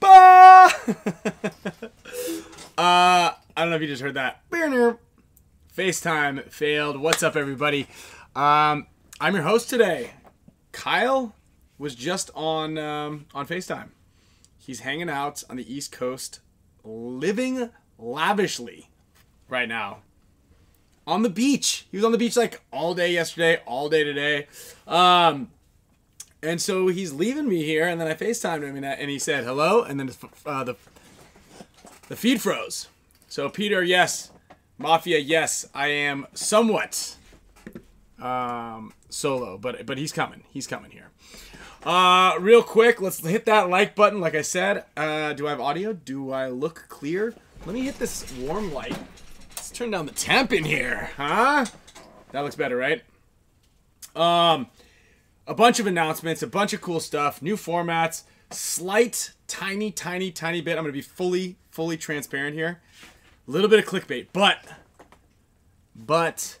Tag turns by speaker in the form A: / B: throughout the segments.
A: uh, I don't know if you just heard that. FaceTime failed. What's up, everybody? Um, I'm your host today. Kyle was just on um, on FaceTime. He's hanging out on the East Coast, living lavishly right now. On the beach. He was on the beach like all day yesterday, all day today. Um, and so he's leaving me here, and then I FaceTimed him, and, and he said hello, and then uh, the the feed froze. So Peter, yes, Mafia, yes, I am somewhat um, solo, but but he's coming. He's coming here. Uh, real quick, let's hit that like button. Like I said, uh, do I have audio? Do I look clear? Let me hit this warm light. Let's turn down the temp in here, huh? That looks better, right? Um, a bunch of announcements, a bunch of cool stuff, new formats, slight, tiny, tiny, tiny bit. I'm gonna be fully, fully transparent here. A little bit of clickbait, but, but,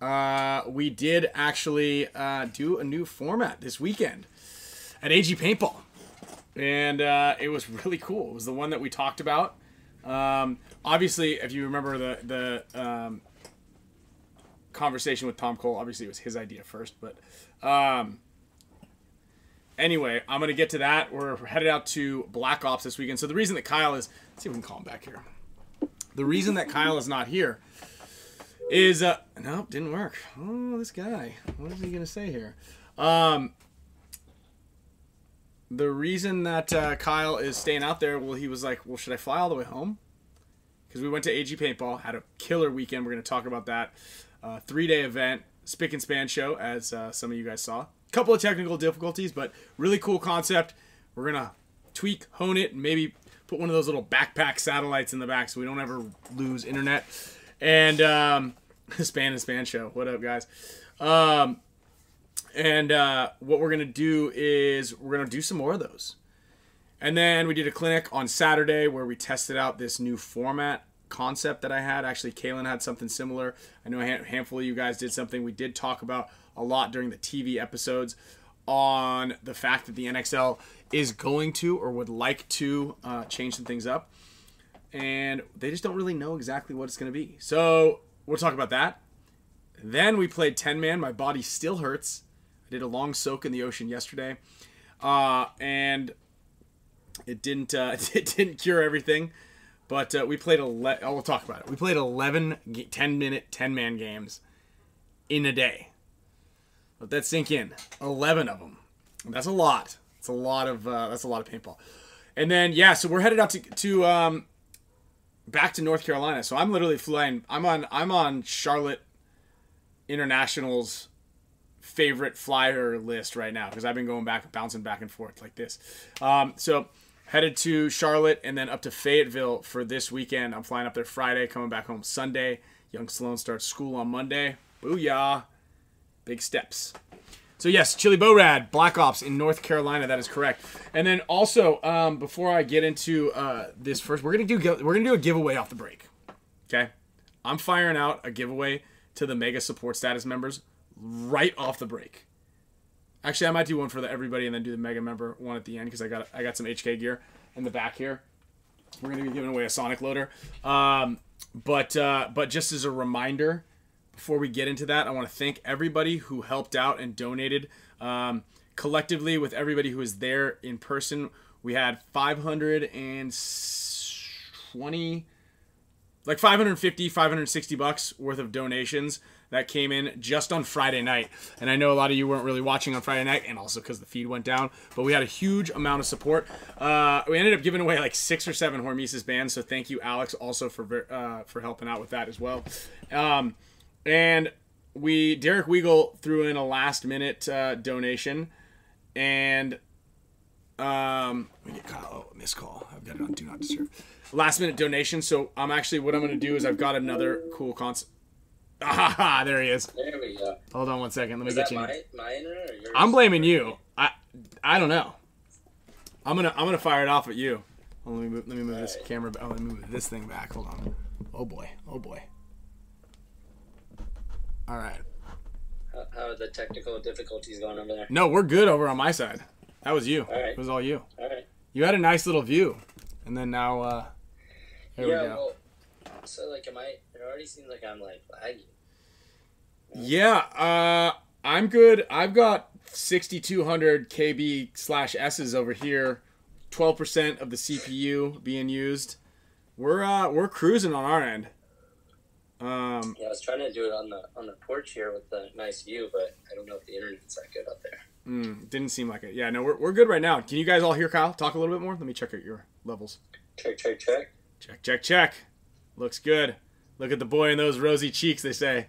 A: uh, we did actually uh, do a new format this weekend at AG Paintball, and uh, it was really cool. It was the one that we talked about. Um, obviously, if you remember the the um, conversation with Tom Cole, obviously it was his idea first, but um, anyway, I'm gonna get to that. We're headed out to Black Ops this weekend. So the reason that Kyle is let's see if we can call him back here. The reason that Kyle is not here is uh nope, didn't work. Oh, this guy. What is he gonna say here? Um the reason that uh, Kyle is staying out there, well, he was like, well, should I fly all the way home? Because we went to AG Paintball, had a killer weekend. We're to talk about that. Uh, three day event, spick and span show, as uh, some of you guys saw. Couple of technical difficulties, but really cool concept. We're going to tweak, hone it, and maybe put one of those little backpack satellites in the back so we don't ever lose internet. And um, span and span show. What up, guys? Um, and uh, what we're gonna do is we're gonna do some more of those. And then we did a clinic on Saturday where we tested out this new format concept that I had. Actually, Kalen had something similar. I know a handful of you guys did something. We did talk about a lot during the TV episodes on the fact that the NXL is going to or would like to uh, change some things up. And they just don't really know exactly what it's going to be. So we'll talk about that. Then we played 10 man. My body still hurts. I did a long soak in the ocean yesterday, uh, and it didn't uh, it didn't cure everything. But uh, we played 11. Oh, we'll talk about it. We played 11 10 minute 10 man games in a day. Let that sink in. 11 of them. That's a lot. It's a lot of uh, that's a lot of paintball. And then yeah, so we're headed out to to um, back to North Carolina. So I'm literally flying. I'm on I'm on Charlotte International's favorite flyer list right now because I've been going back, bouncing back and forth like this. Um, so headed to Charlotte and then up to Fayetteville for this weekend. I'm flying up there Friday, coming back home Sunday. Young Sloan starts school on Monday. Booyah! Big steps. So yes, Chili Borad, Black Ops in North Carolina. That is correct. And then also, um, before I get into uh, this first, we're gonna do we're gonna do a giveaway off the break. Okay, I'm firing out a giveaway to the Mega Support Status members right off the break. Actually, I might do one for the everybody and then do the mega member one at the end because I got I got some HK gear in the back here. We're gonna be giving away a Sonic loader. Um, but uh, but just as a reminder, before we get into that, I want to thank everybody who helped out and donated. Um, collectively, with everybody who was there in person, we had 520, like 550, 560 bucks worth of donations that came in just on Friday night. And I know a lot of you weren't really watching on Friday night, and also because the feed went down. But we had a huge amount of support. Uh, we ended up giving away like six or seven Hormesis bands. So thank you, Alex, also for uh, for helping out with that as well. Um, and we Derek Weagle threw in a last minute uh, donation, and um, we get call, oh, missed call. I've got it on do not disturb. Last minute donation. So I'm actually what I'm going to do is I've got another cool concept Ah, there he is.
B: There we go.
A: Hold on one second. Let me
B: Is
A: get
B: that
A: you.
B: my, my internet or yours?
A: I'm blaming you. I I don't know. I'm gonna I'm gonna fire it off at you. Hold on, let me move, let me move this
B: Alright.
A: camera. Oh, let me move this thing back. Hold on. Oh boy. Oh boy. All right.
B: How, how are the technical difficulties going over there?
A: No, we're good over on my side. That was you.
B: All right.
A: It was all you.
B: All right.
A: You had a nice little view, and then now, uh, here
B: yeah.
A: we go.
B: Well, so like, am I? It already seems like I'm like lagging.
A: Yeah, uh, I'm good. I've got 6200 KB slash S's over here. 12% of the CPU being used. We're uh, we're cruising on our end. Um,
B: Yeah, I was trying to do it on the on the porch here with the nice view, but I don't know if the internet's that good out there.
A: mm, didn't seem like it. Yeah, no, we're, we're good right now. Can you guys all hear Kyle talk a little bit more? Let me check out your levels.
B: Check, check, check.
A: Check, check, check. Looks good. Look at the boy in those rosy cheeks. They say.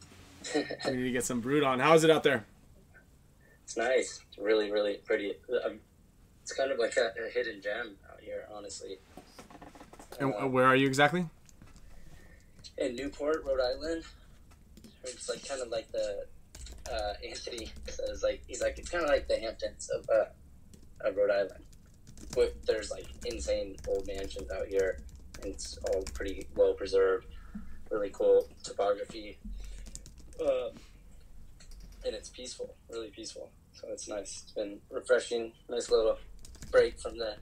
A: we need to get some brood on. How is it out there?
B: It's nice. It's really, really pretty. Um, It's kind of like a, a hidden gem out here, honestly.
A: And
B: Uh,
A: uh, where are you exactly?
B: In Newport, Rhode Island. It's like kind of like the uh, Anthony says, like he's like it's kind of like the Hamptons of uh, of Rhode Island. But there's like insane old mansions out here, and it's all pretty well preserved, really cool topography, um, and it's peaceful, really peaceful. So it's nice. It's been refreshing. Nice little break from the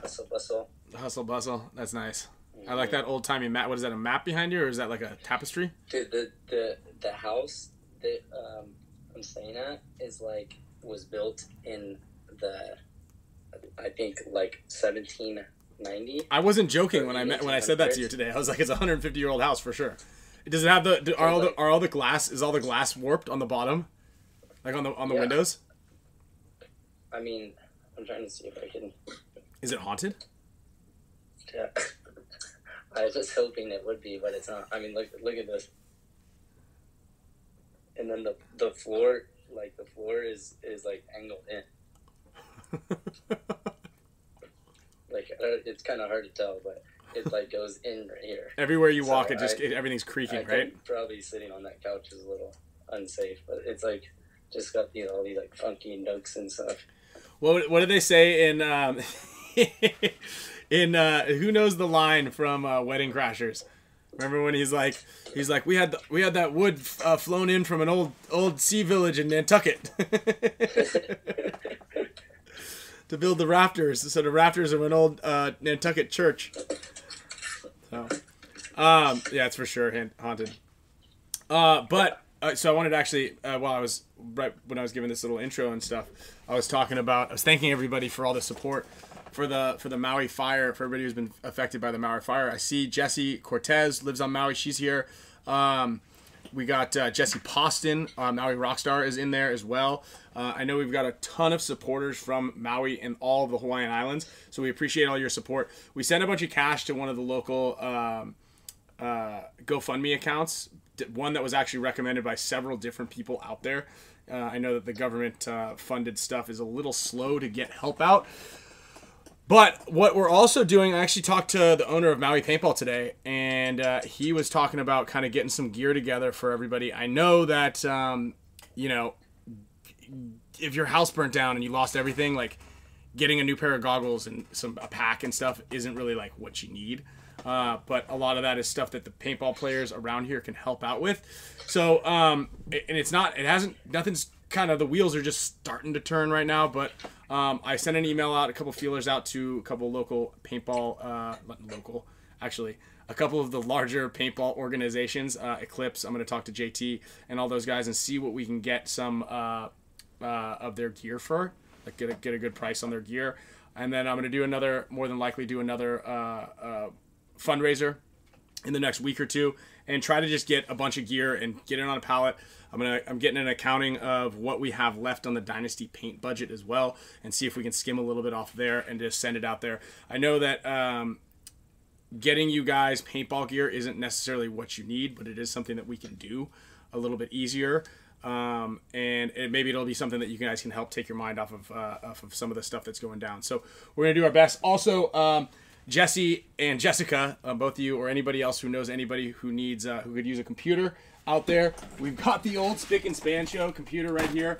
B: hustle bustle.
A: The hustle bustle. That's nice. I like that old timey map. What is that? A map behind you, or is that like a tapestry?
B: Dude, the the the house that um, I'm staying at is like was built in the I think like 1790.
A: I wasn't joking when I met when I said that to you today. I was like, it's a 150 year old house for sure. Does it have the do, are all the are all the glass is all the glass warped on the bottom, like on the on the
B: Yeah.
A: windows?
B: I mean, I'm trying to see if I can.
A: Is it haunted?
B: Yeah. I was just hoping it would be, but it's not. I mean, look look at this. And then the the floor, like the floor is is like angled in. Like uh, it's kind of hard to tell, but it like goes in right here.
A: Everywhere you
B: So
A: walk, it just
B: I-
A: it, everything's
B: I
A: creaking,
B: think
A: right?
B: probably sitting on that couch is a little unsafe, but it's like just got you know all these like funky nooks and stuff.
A: What what did they say in um, in uh, who knows the line from uh, Wedding Crashers? Remember when he's like he's like we had the, we had that wood uh, flown in from an old old sea village in Nantucket to build the rafters. So the rafters of an old uh, Nantucket church. So, um, yeah, it's for sure haunted. Uh, but uh, so I wanted to actually, uh, while I was right when I was giving this little intro and stuff, I was talking about, I was thanking everybody for all the support for the for the Maui fire, for everybody who's been affected by the Maui fire. I see Jesse Cortez lives on Maui. She's here. Um, we got uh, Jesse Poston, uh, Maui Rockstar, is in there as well. Uh, I know we've got a ton of supporters from Maui and all of the Hawaiian Islands, so we appreciate all your support. We sent a bunch of cash to one of the local um, uh, GoFundMe accounts. One that was actually recommended by several different people out there. Uh, I know that the government uh, funded stuff is a little slow to get help out. But what we're also doing, I actually talked to the owner of Maui Paintball today, and uh, he was talking about kind of getting some gear together for everybody. I know that, um, you know, if your house burnt down and you lost everything, like getting a new pair of goggles and some a pack and stuff isn't really like what you need. Uh, but a lot of that is stuff that the paintball players around here can help out with. So, um, and it's not, it hasn't, nothing's kind of, the wheels are just starting to turn right now. But um, I sent an email out, a couple feelers out to a couple local paintball, uh, local, actually, a couple of the larger paintball organizations, uh, Eclipse. I'm going to talk to JT and all those guys and see what we can get some uh, uh, of their gear for, like get a, get a good price on their gear. And then I'm going to do another, more than likely, do another uh, uh, fundraiser in the next week or two and try to just get a bunch of gear and get it on a pallet. I'm gonna I'm getting an accounting of what we have left on the Dynasty paint budget as well, and see if we can skim a little bit off there and just send it out there. I know that um, getting you guys paintball gear isn't necessarily what you need, but it is something that we can do a little bit easier. Um, and it, maybe it'll be something that you guys can help take your mind off of uh, off of some of the stuff that's going down. So we're gonna do our best. Also, um, Jesse and Jessica, uh, both of you or anybody else who knows anybody who needs uh, who could use a computer out there, we've got the old Spick and Span Show computer right here.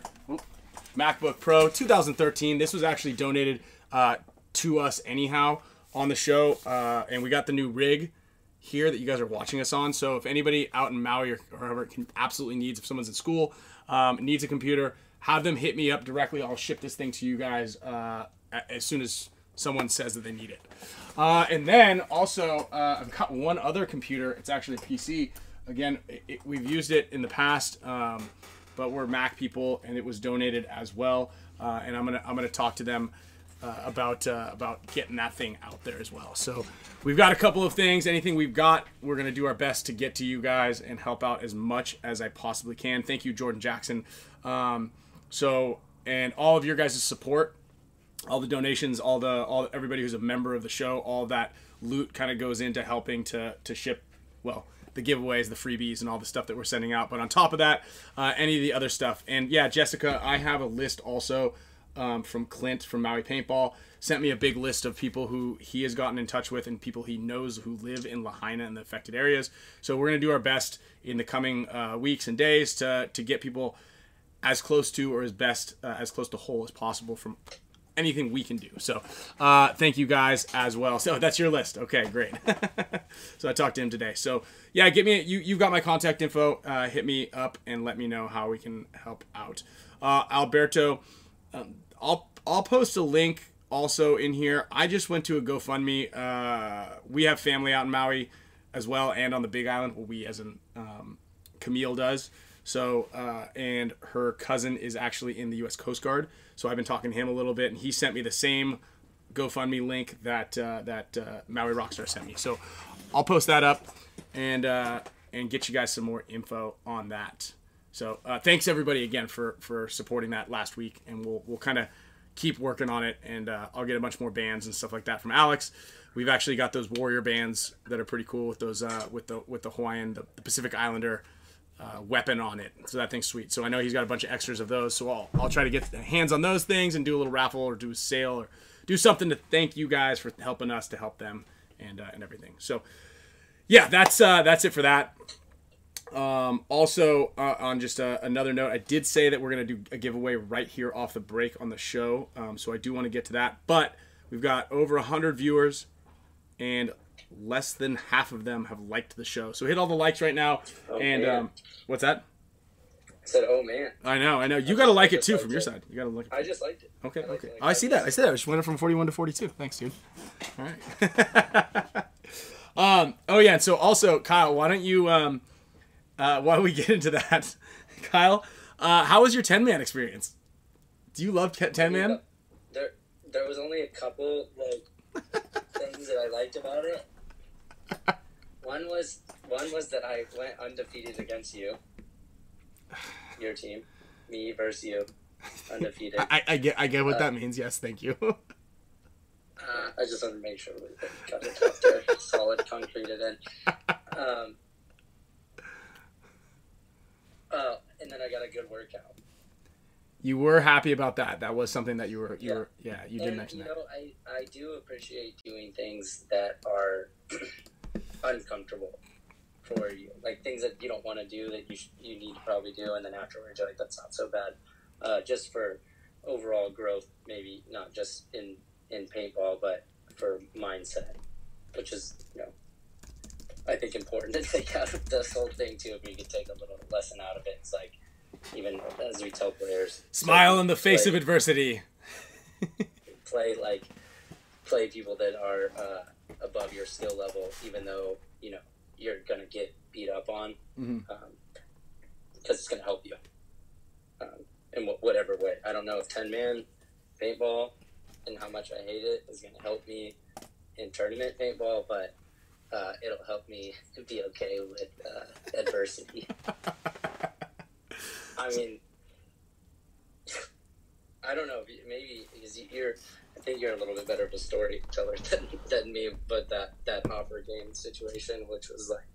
A: MacBook Pro 2013. This was actually donated uh, to us anyhow on the show, uh, and we got the new rig here that you guys are watching us on. So if anybody out in Maui or wherever can absolutely needs, if someone's in school, um, needs a computer, have them hit me up directly. I'll ship this thing to you guys uh, as soon as someone says that they need it. Uh, and then also, uh, I've got one other computer. It's actually a PC. Again, it, it, we've used it in the past, um, but we're Mac people, and it was donated as well. Uh, and I'm gonna I'm gonna talk to them uh, about uh, about getting that thing out there as well. So we've got a couple of things. Anything we've got, we're gonna do our best to get to you guys and help out as much as I possibly can. Thank you, Jordan Jackson. Um, so and all of your guys' support all the donations, all the all everybody who's a member of the show, all that loot kind of goes into helping to to ship well the giveaways, the freebies, and all the stuff that we're sending out. But on top of that, uh, any of the other stuff. And yeah, Jessica, I have a list also um, from Clint from Maui Paintball. Sent me a big list of people who he has gotten in touch with and people he knows who live in Lahaina and the affected areas. So we're going to do our best in the coming uh, weeks and days to, to get people as close to or as best uh, as close to whole as possible from anything we can do. So, uh, thank you guys as well. So that's your list. Okay, great. so I talked to him today. So yeah, get me. You you've got my contact info. Uh, hit me up and let me know how we can help out. Uh, Alberto, um, I'll I'll post a link also in here. I just went to a GoFundMe. Uh, we have family out in Maui as well, and on the Big Island. Well, we as in um, Camille does. So, uh, and her cousin is actually in the U.S. Coast Guard. So I've been talking to him a little bit, and he sent me the same GoFundMe link that uh, that uh, Maui Rockstar sent me. So I'll post that up and uh, and get you guys some more info on that. So uh, thanks everybody again for for supporting that last week, and we'll we'll kind of keep working on it, and uh, I'll get a bunch more bands and stuff like that from Alex. We've actually got those warrior bands that are pretty cool with those uh, with the with the Hawaiian, the, the Pacific Islander uh, weapon on it. So that thing's sweet. So I know he's got a bunch of extras of those. So I'll, I'll try to get hands on those things and do a little raffle or do a sale or do something to thank you guys for helping us to help them and uh, and everything. So yeah, that's uh, that's it for that. Um, also, uh, on just uh, another note, I did say that we're gonna do a giveaway right here off the break on the show. Um, so I do want to get to that, but we've got over a hundred viewers and less than half of them have liked the show. So hit all the likes right now. Oh, and um, what's that?
B: I said, "Oh man."
A: I know, I know. You got to like it too from your side. You got to like
B: it. I just liked it.
A: Okay, I okay. It, I see that. I see that. I just went from forty-one to forty-two. Thanks, dude. All right. um. Oh yeah. And so also, Kyle, why don't you um, uh, why don't we get into that, Kyle? Uh, how was your ten man experience? Do you love ten man?
B: There, there was only a couple like things that I liked about it. One was one was that I went undefeated against you, your team, me versus you, undefeated.
A: I, I get I get what uh, that means. Yes, thank you. uh,
B: I just wanted to make sure we got it up there, solid, concreted in. Um, uh, and then I got a good workout
A: you were happy about that. That was something that you were you yeah. were yeah you did
B: and,
A: mention
B: you
A: that.
B: know, I I do appreciate doing things that are uncomfortable for you, like things that you don't want to do that you sh- you need to probably do, and then afterwards you're like that's not so bad, uh, just for overall growth, maybe not just in in paintball, but for mindset, which is you know I think important to take out of this whole thing too. If you could take a little lesson out of it, it's like even as we tell players.
A: Smile in the face play, of adversity.
B: play like play people that are uh, above your skill level, even though you know you're gonna get beat up on, because mm-hmm. um, it's gonna help you um, in whatever way. I don't know if ten man paintball and how much I hate it is gonna help me in tournament paintball, but uh, it'll help me be okay with uh, adversity. I mean, I don't know. Maybe because you're, I think you're a little bit better of a storyteller than, than me. But that that Hopper game situation, which was like,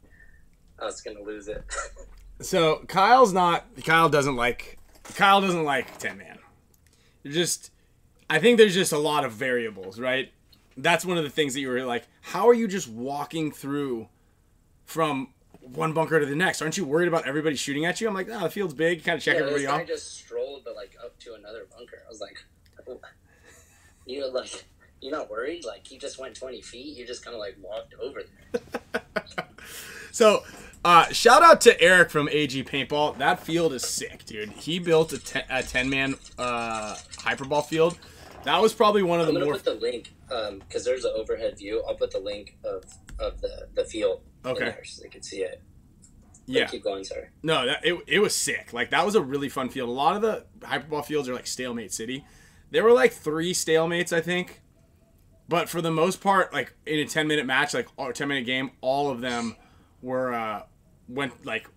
B: I was gonna lose it.
A: so Kyle's not. Kyle doesn't like. Kyle doesn't like ten man. Just, I think there's just a lot of variables, right? That's one of the things that you were like. How are you just walking through from one bunker to the next. Aren't you worried about everybody shooting at you? I'm like, oh, the field's big. Kind of check
B: yeah,
A: everybody off.
B: I just strolled, but like up to another bunker. I was like, you know, like you're not worried. Like you just went 20 feet. You just kind of like walked over there.
A: so, Uh, shout out to Eric from AG Paintball. That field is sick, dude. He built a, ten, a 10 man uh, hyperball field. That was probably one of the
B: I'm gonna
A: more.
B: put the link because there's an overhead view. I'll put the link of of the the field
A: Okay.
B: in there so they can see it. But
A: Yeah.
B: keep going, sorry.
A: No, that, it, it was sick. Like that was a really fun field. A lot of the hyperball fields are like stalemate city. There were like three stalemates, I think. But for the most part, like in a ten minute match, like or ten minute game, all of them were uh went like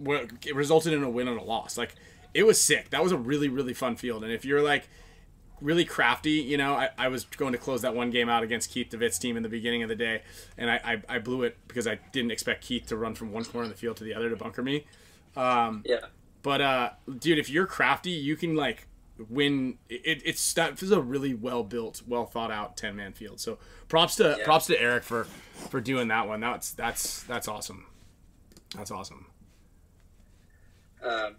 A: were, it resulted in a win and a loss. Like it was sick. That was a really really fun field. And if you're like really crafty, you know, I, I was going to close that one game out against Keith DeVitt's team in the beginning of the day, and I, I, I blew it because I didn't expect Keith to run from one corner of the field to the other to bunker me. Um,
B: Yeah.
A: but uh, dude, if you're crafty, you can like win. It, it's that is a really well built, well thought out ten man field. So props to
B: Yeah.
A: props to Eric for for doing that one. That's that's that's awesome. That's awesome.
B: Um,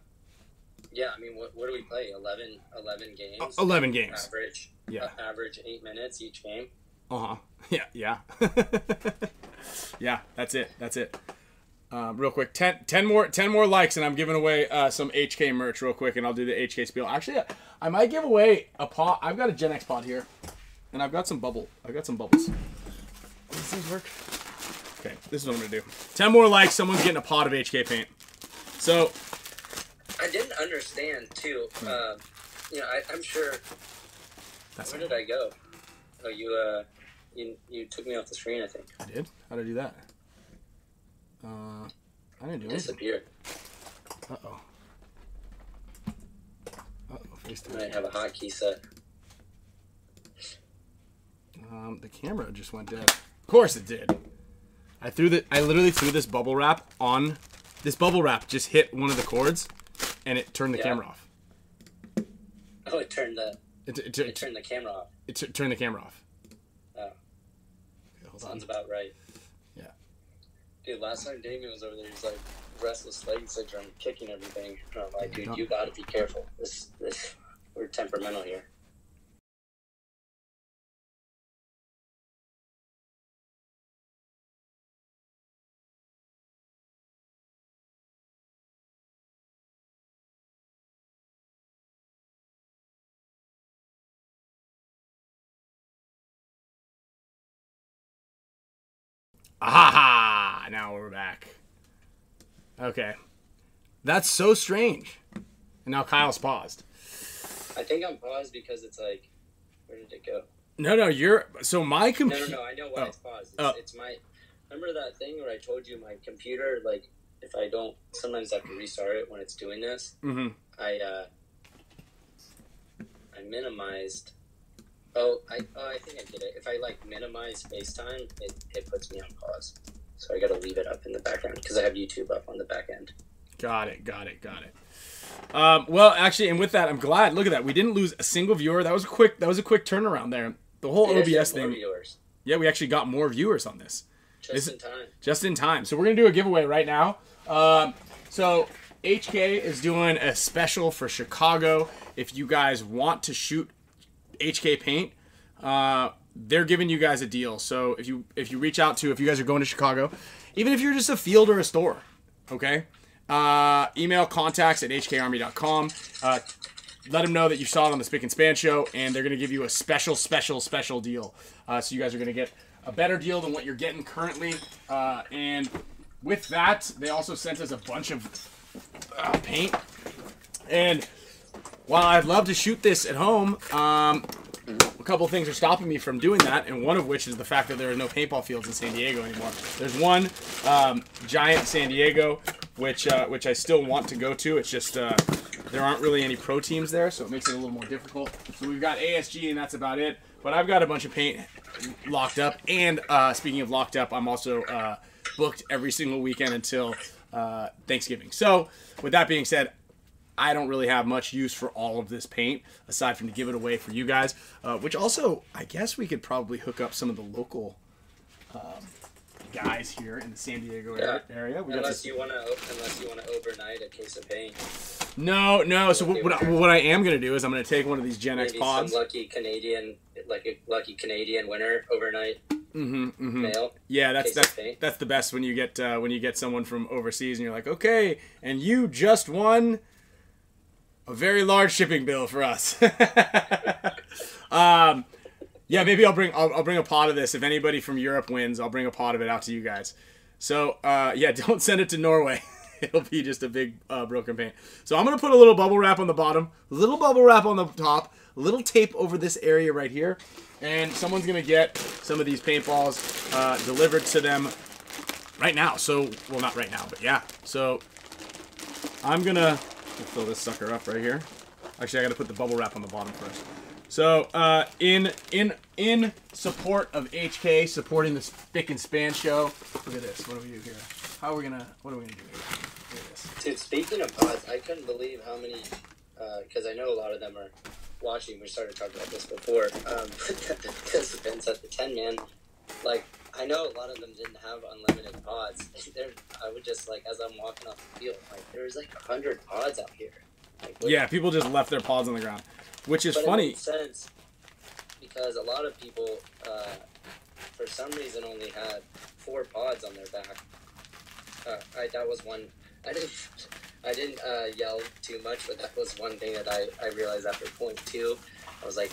B: yeah, I mean, what, what do we play? 11, 11 games?
A: Eleven games.
B: Average.
A: Yeah.
B: uh, average eight minutes each game.
A: Uh huh. Yeah. Yeah. yeah. That's it. That's it. Um, real quick, 10, 10 more, 10 more likes, and I'm giving away uh, some HK merch real quick, and I'll do the HK spiel. Actually, I might give away a pot. I've got a Gen X pod here, and I've got some bubble. I've got some bubbles. Does these things work? Okay, this is what I'm gonna do. 10 more likes. Someone's getting a pot of HK paint. So
B: I didn't understand, too.
A: Hmm.
B: Um, you know, I, I'm sure.
A: that's
B: Where did I go? Oh, you, uh, you, you took me off the screen, I think.
A: I did. How did I do that? Uh, I didn't do anything.
B: Disappeared.
A: Uh oh. Oh.
B: I might have a hotkey set.
A: Um, the camera just went dead. Of course it did. I threw the. I literally threw this bubble wrap on. This bubble wrap just hit one of the cords, and it turned the
B: Yeah.
A: camera off.
B: Oh, it turned the
A: It, it,
B: it
A: it,
B: turned the camera off.
A: it t- turned the camera off.
B: Oh,
A: Okay, hold on.
B: sounds about right. Dude, last time Damien was over there, he's like restless leg syndrome, kicking everything. And I'm like, dude, you gotta be careful. This, this, we're temperamental here.
A: Ah, Now we're back. Okay. That's so strange. And now Kyle's paused.
B: I think I'm paused because it's like, where did it go?
A: No, no, you're. So my computer.
B: no, no. I know why
A: Oh.
B: it's paused. It's,
A: Oh.
B: it's my. Remember that thing where I told you my computer, like, if I don't, sometimes I have to restart it when it's doing this.
A: Mm-hmm.
B: I uh, I minimized. Oh, I oh, I think I did it. If I like minimize FaceTime, it, it puts me on pause. So I got to leave it up in the background because I have YouTube up on the back end.
A: Got it. Got it. Got it. Um, well, actually, and with that, I'm glad. Look at that. We didn't lose a single viewer. That was a quick. That was a quick turnaround there. The whole OBS thing.
B: viewers
A: Yeah, we actually got more viewers on this.
B: just
A: Is
B: in time.
A: just in time. So we're gonna do a giveaway right now. Um, so HK is doing a special for Chicago. If you guys want to shoot HK paint, uh, they're giving you guys a deal. So if you if you reach out to if you guys are going to Chicago, even if you're just a field or a store, okay, uh, email contacts at hkarmy.com. Uh, let them know that you saw it on the Spick and Span show, and they're going to give you a special, special, special deal. Uh, so you guys are going to get a better deal than what you're getting currently. Uh, and with that, they also sent us a bunch of uh, paint. And while I'd love to shoot this at home, um, couple things are stopping me from doing that, and one of which is the fact that there are no paintball fields in San Diego anymore. There's one um, giant San Diego, which uh, which I still want to go to. It's just uh, there aren't really any pro teams there, so it makes it a little more difficult. So we've got ASG, and that's about it. But I've got a bunch of paint locked up, and uh, speaking of locked up, I'm also uh, booked every single weekend until uh, Thanksgiving. So with that being said, I don't really have much use for all of this paint aside from to give it away for you guys. Uh, which also, I guess we could probably hook up some of the local um, guys here in the San Diego area. area. We got
B: Unless you want to, unless you want to overnight a case of paint,
A: no, no. So what, what, I, what I am gonna do is I'm gonna take one of these Gen X pods.
B: some lucky Canadian, like a lucky Canadian winner overnight.
A: Mm-hmm, mm-hmm.
B: mail.
A: Yeah, that's that's that's the best when you get uh, when you get someone from overseas and you're like, okay, and you just won a very large shipping bill for us. um, yeah, maybe I'll bring I'll, I'll bring a pot of this. If anybody from Europe wins, I'll bring a pot of it out to you guys. So uh, yeah, don't send it to Norway. It'll be just a big uh, broken paint. So I'm gonna put a little bubble wrap on the bottom, little bubble wrap on the top, little tape over this area right here, and someone's gonna get some of these paintballs uh, delivered to them right now. So well, not right now, but yeah. So I'm gonna fill this sucker up right here. Actually, I gotta put the bubble wrap on the bottom first. So, uh, in in in support of HK, supporting the Spick and Span show. Look at this. What do we do here? How are we gonna? What are we gonna do here? Look at this.
B: Dude, speaking of pods, I couldn't believe how many, because I know a lot of them are watching. We started talking about this before. Um, events at the 10 man, like, I know a lot of them didn't have unlimited pods. There, I would just, like, as I'm walking off the field, like, there's like a 100 pods out here. Like,
A: Yeah, people just left their pods on the ground, which is funny.
B: makes sense because a lot of people, uh, for some reason, only had four pods on their back. Uh, I, that was one. I didn't. I didn't uh, yell too much, but that was one thing that I, I realized after point two. I was like,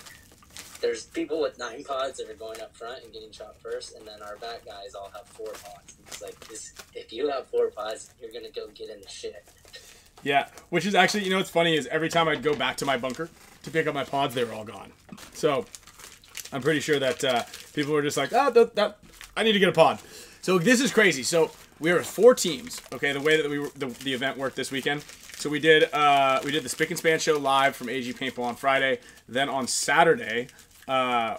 B: "There's people with nine pods that are going up front and getting shot first, and then our back guys all have four pods." It's like, this, if you have four pods, you're gonna go get in the shit.
A: Yeah, which is actually, you know, what's funny is every time I'd go back to my bunker to pick up my pods, they were all gone. So I'm pretty sure that uh, people were just like, oh, that, that I need to get a pod. So this is crazy. So we were four teams. Okay, the way that we the, the event worked this weekend. So we did uh, we did the Spick and Span show live from AG Paintball on Friday. Then on Saturday, uh,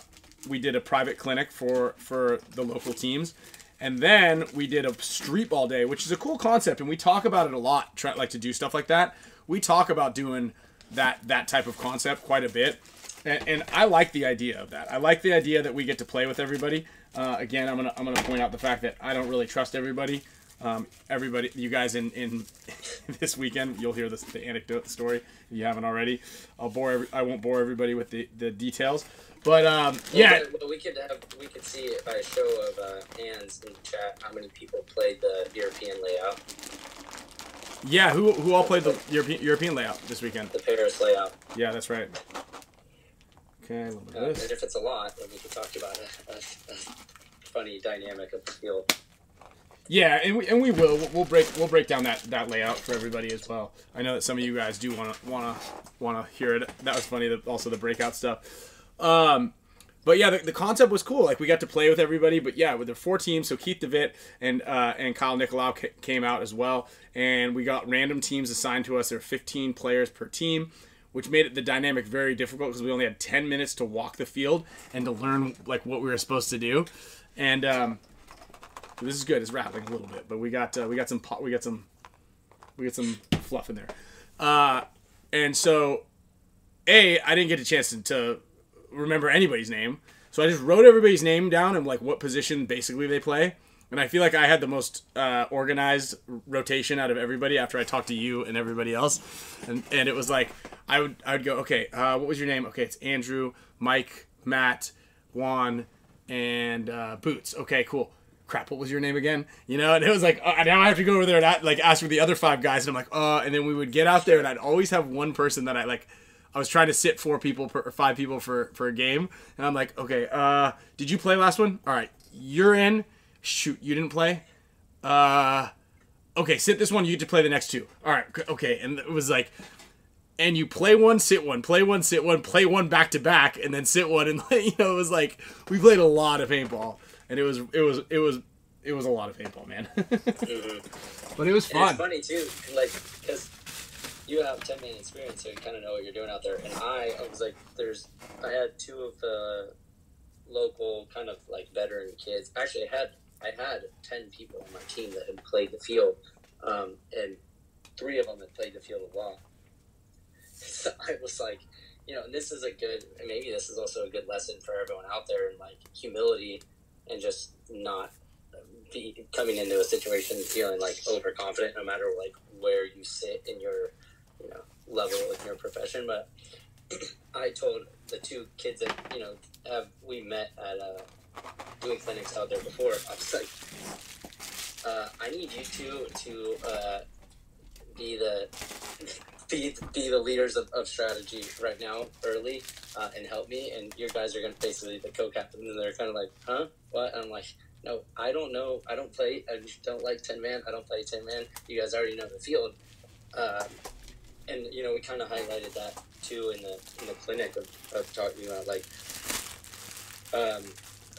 A: we did a private clinic for for the local teams. And then we did a street ball day, which is a cool concept, and we talk about it a lot. Try like to do stuff like that. We talk about doing that that type of concept quite a bit, and, and I like the idea of that. I like the idea that we get to play with everybody. Uh, again, I'm gonna I'm gonna point out the fact that I don't really trust everybody. Um, everybody, you guys in in this weekend, you'll hear this, the anecdote, story if you haven't already. I'll bore. Every, I won't bore everybody with the the details, but um, yeah,
B: Well, but we could have we could see by a show of uh, hands in the chat how many people played the European layout,
A: yeah. Who who all played the European European layout this weekend?
B: the Paris layout.
A: Yeah, that's right. Okay,
B: Uh, and if it's a lot, then we can talk about a, a, a funny dynamic of the field.
A: Yeah, and we and we will We'll- break we'll break down that that layout for everybody as well. I know that some of you guys do want to want to want to hear it. That was funny. That also the breakout stuff. Um, but yeah, the, the concept was cool. Like we got to play with everybody. But yeah, with the four teams, so Keith Devitt and uh, and Kyle Nicolau ca- came out as well, and we got random teams assigned to us. There were 15 players per team, which made it the dynamic very difficult because we only had 10 minutes to walk the field and to learn like what we were supposed to do, and. Um, this is good. It's rattling a little bit, but we got uh, we got some pot, we got some we got some fluff in there. Uh, and so, a I didn't get a chance to, to remember anybody's name, so I just wrote everybody's name down and like what position basically they play. And I feel like I had the most uh, organized rotation out of everybody after I talked to you and everybody else. And and it was like I would I would go okay. Uh, what was your name? Okay, it's Andrew, Mike, Matt, Juan, and uh, Boots. Okay, cool crap, what was your name again? You know, and it was like, uh, now I have to go over there and like ask for the other five guys, and I'm like, uh, and then we would get out there, and I'd always have one person that I like. I was trying to sit four people per, or five people for for a game, and I'm like, okay, uh, did you play last one? All right, you're in. Shoot, you didn't play. Uh, okay, sit this one. You get to play the next two. All right, okay, and it was like. And you play one, sit one, play one, sit one, play one back to back, and then sit one, and you know it was like we played a lot of paintball, and it was it was it was it was a lot of paintball, man. but it was
B: And
A: fun.
B: it's funny too, like because you have ten man experience, so you kind of know what you're doing out there. And I, I was like, there's, I had two of the local kind of like veteran kids. Actually, I had I had ten people on my team that had played the field, um, and three of them had played the field a lot. So I was like, you know, and this is a good, and maybe this is also a good lesson for everyone out there, and like humility, and just not be coming into a situation feeling like overconfident, no matter like where you sit in your, you know, level in your profession. But I told the two kids that you know have we met at uh, doing clinics out there before, I was like, uh, I need you two to uh, be the be, be the leaders of, of strategy right now early uh, and help me. And your guys are going to basically the co-captain. And they're kind of like, huh? What? And I'm like, no, I don't know. I don't play. I don't like 10 man. I don't play 10 man. You guys already know the field. Um, and, you know, we kind of highlighted that too in the, in the clinic of, of talking about like um,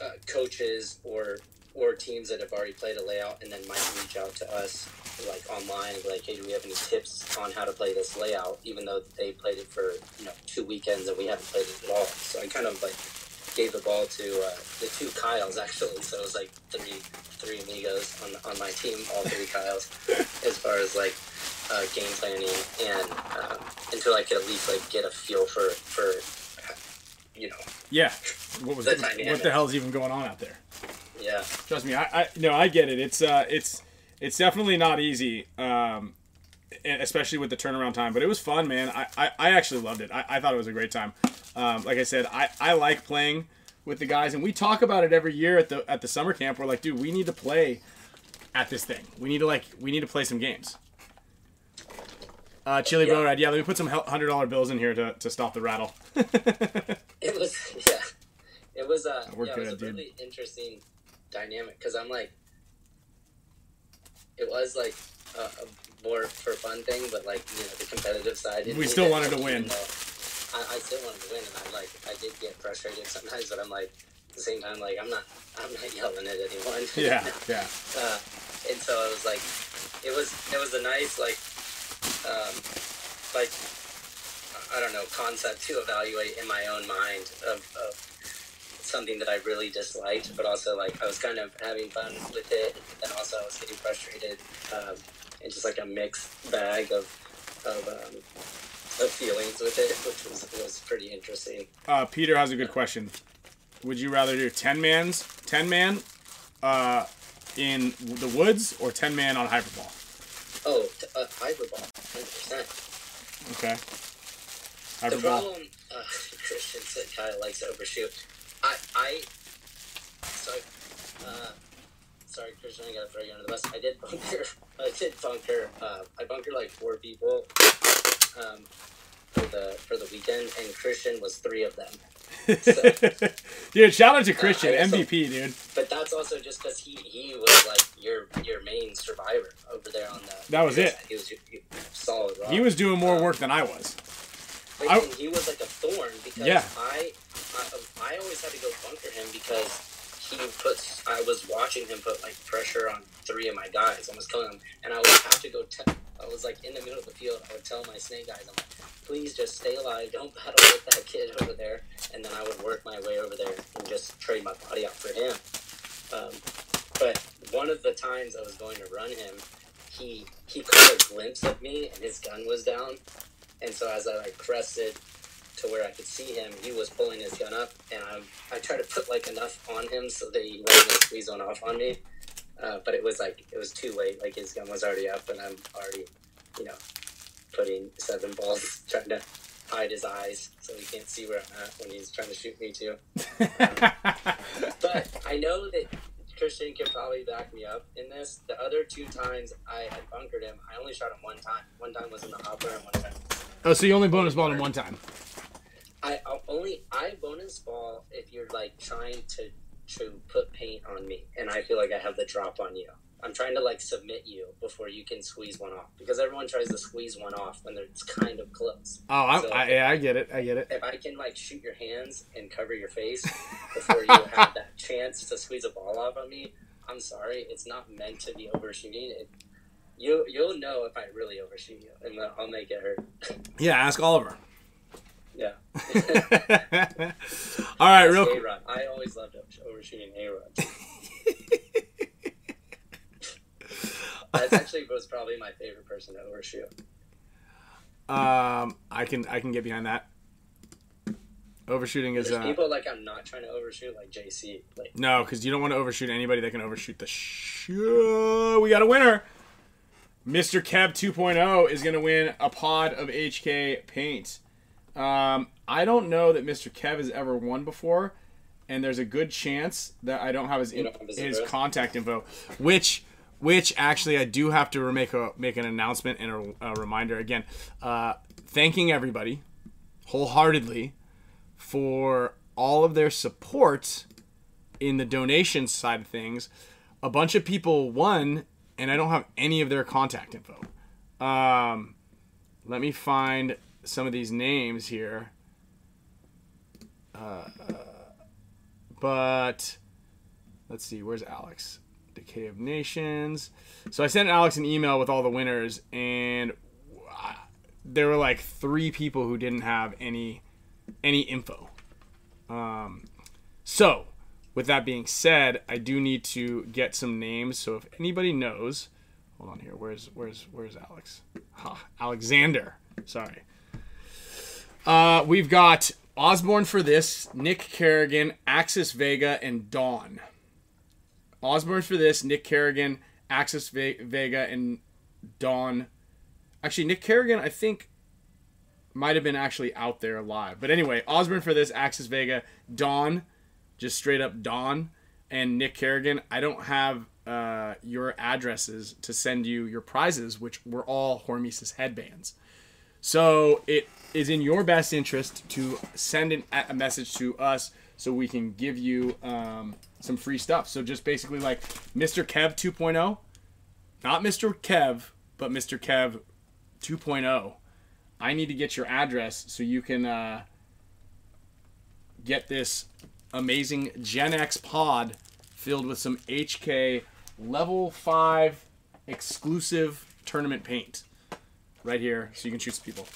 B: uh, coaches or or teams that have already played a layout and then might reach out to us like online and be like, hey, do we have any tips on how to play this layout? Even though they played it for you know two weekends and we haven't played it at all. So I kind of like gave the ball to uh, the two Kyles actually. So it was like three three amigos on on my team, all three Kyles, as far as like uh, game planning and um, until I could at least like get a feel for for you know
A: Yeah. What was
B: The
A: what
B: dynamic.
A: the hell's even going on out there?
B: yeah
A: Trust me, I, I no, I get it. It's uh, it's it's definitely not easy, um, especially with the turnaround time. But it was fun, man. I, I, I actually loved it. I, I thought it was a great time. Um, like I said, I, I like playing with the guys, and we talk about it every year at the at the summer camp. We're like, dude, we need to play at this thing. We need to like we need to play some games. Uh, Chili
B: Yeah.
A: Boat Ride, yeah. Let me put some hundred dollar bills in here to, to stop the rattle.
B: It was yeah, it was uh yeah, it was a
A: dude.
B: really interesting dynamic because I'm like, it was like a, a more for fun thing, but like you know the competitive side.
A: We still wanted to win.
B: I, I still wanted to win, and I like I did get frustrated sometimes, but I'm like at the same time like I'm not I'm not yelling at anyone.
A: yeah, yeah.
B: uh, and so it was like it was it was a nice like um, like I don't know concept to evaluate in my own mind of, of something that I really disliked, but also like I was kind of having fun with it, and also I was getting frustrated, um, and just like a mixed bag of of, um, of feelings with it, which was was pretty interesting.
A: Uh, Peter has a good question. Would you rather do ten man's ten man uh, in the woods or ten man on hyperball?
B: Oh, uh, hyperball, hundred percent.
A: Okay.
B: The
A: Hyperball.
B: problem, uh, Christian said Kyle likes to overshoot. I, I, so, uh, sorry, Christian, I gotta throw you under the bus. I did bunker, I did bunker, uh, I bunkered like four people, um, for the, for the weekend, and Christian was three of them.
A: dude, shout out to Christian,
B: also-
A: MVP, dude.
B: But that's also just because he, he was like your, your main survivor over there on the.
A: That was it.
B: He was your solid rock.
A: He was doing more um, work than I was. I-
B: he was like a thorn because
A: Yeah.
B: I, I I always had to go bunker him because he puts I was watching him put like pressure on three of my guys, almost killing them, and I would have to go. Te- I was like in the middle of the field. I would tell my snake guys, I'm like, please just stay alive, don't battle with that kid over there, and then I would work my way over there and just trade my body out for him. Um, but one of the times I was going to run him, he he caught a glimpse of me and his gun was down, and so as I like crested to where I could see him, he was pulling his gun up, and I I tried to put like enough on him so that he wasn't squeeze one off on me, uh, but it was like it was too late. Like his gun was already up, and I'm already, you know, putting seven balls trying to hide his eyes so he can't see where I'm at when he's trying to shoot me too. But I know that Christian can probably back me up in this. The other two times I had bunkered him, I only shot him one time. One time was in the hopper, and one time
A: oh, so you only bonus balled him one time.
B: I I'll only I bonus ball if you're like trying to to put paint on me, and I feel like I have the drop on you. I'm trying to like submit you before you can squeeze one off because everyone tries to squeeze one off when it's kind of close.
A: Oh, I,
B: So-
A: I, yeah, I get it. I get it.
B: If I can like shoot your hands and cover your face before you have that chance to squeeze a ball off on me, I'm sorry, it's not meant to be overshooting. It, you you'll know if I really overshoot you, and I'll make it hurt.
A: Yeah, ask Oliver.
B: Yeah.
A: All right, real.
B: A-Rod. I always loved overshooting A Rod. That's actually was probably my favorite person to overshoot.
A: Um, I can I can get behind that. Overshooting is
B: There's
A: uh,
B: people like I'm not trying to overshoot, like JC. Like
A: no, because you don't want to overshoot anybody that can overshoot the show. We got a winner. Mr. Kev 2.0 is going to win a pod of HK paint. Um, I don't know that Mr. Kev has ever won before. and there's a good chance that I don't have his
B: don't have his
A: contact info, which which actually I do have to make a make an announcement and a, a reminder again, uh, thanking everybody wholeheartedly for all of their support in the donation side of things. A bunch of people won, and I don't have any of their contact info. Um, let me find some of these names here. Uh, but let's see, where's Alex? Decay of Nations. So I sent Alex an email with all the winners, and there were like three people who didn't have any any info. Um, so with that being said, I do need to get some names. So if anybody knows, hold on here. Where's where's where's Alex? Alexander. Sorry. Uh, we've got Osborne for this, Nick Kerrigan, Axis Vega, and Dawn. Osborne for this, Nick Kerrigan, Axis Ve- Vega, and Dawn. Actually, Nick Kerrigan, I think, might have been actually out there live. But anyway, Osborne for this, Axis Vega, Dawn, just straight up Dawn, and Nick Kerrigan. I don't have uh, your addresses to send you your prizes, which were all Hormesis headbands. So it is in your best interest to send an, a message to us so we can give you um, some free stuff. So just basically like Mr. Kev 2.0, not Mr. Kev, but Mr. Kev 2.0. I need to get your address so you can uh, get this amazing Gen X pod filled with some HK level 5 exclusive tournament paint right here so you can shoot some people.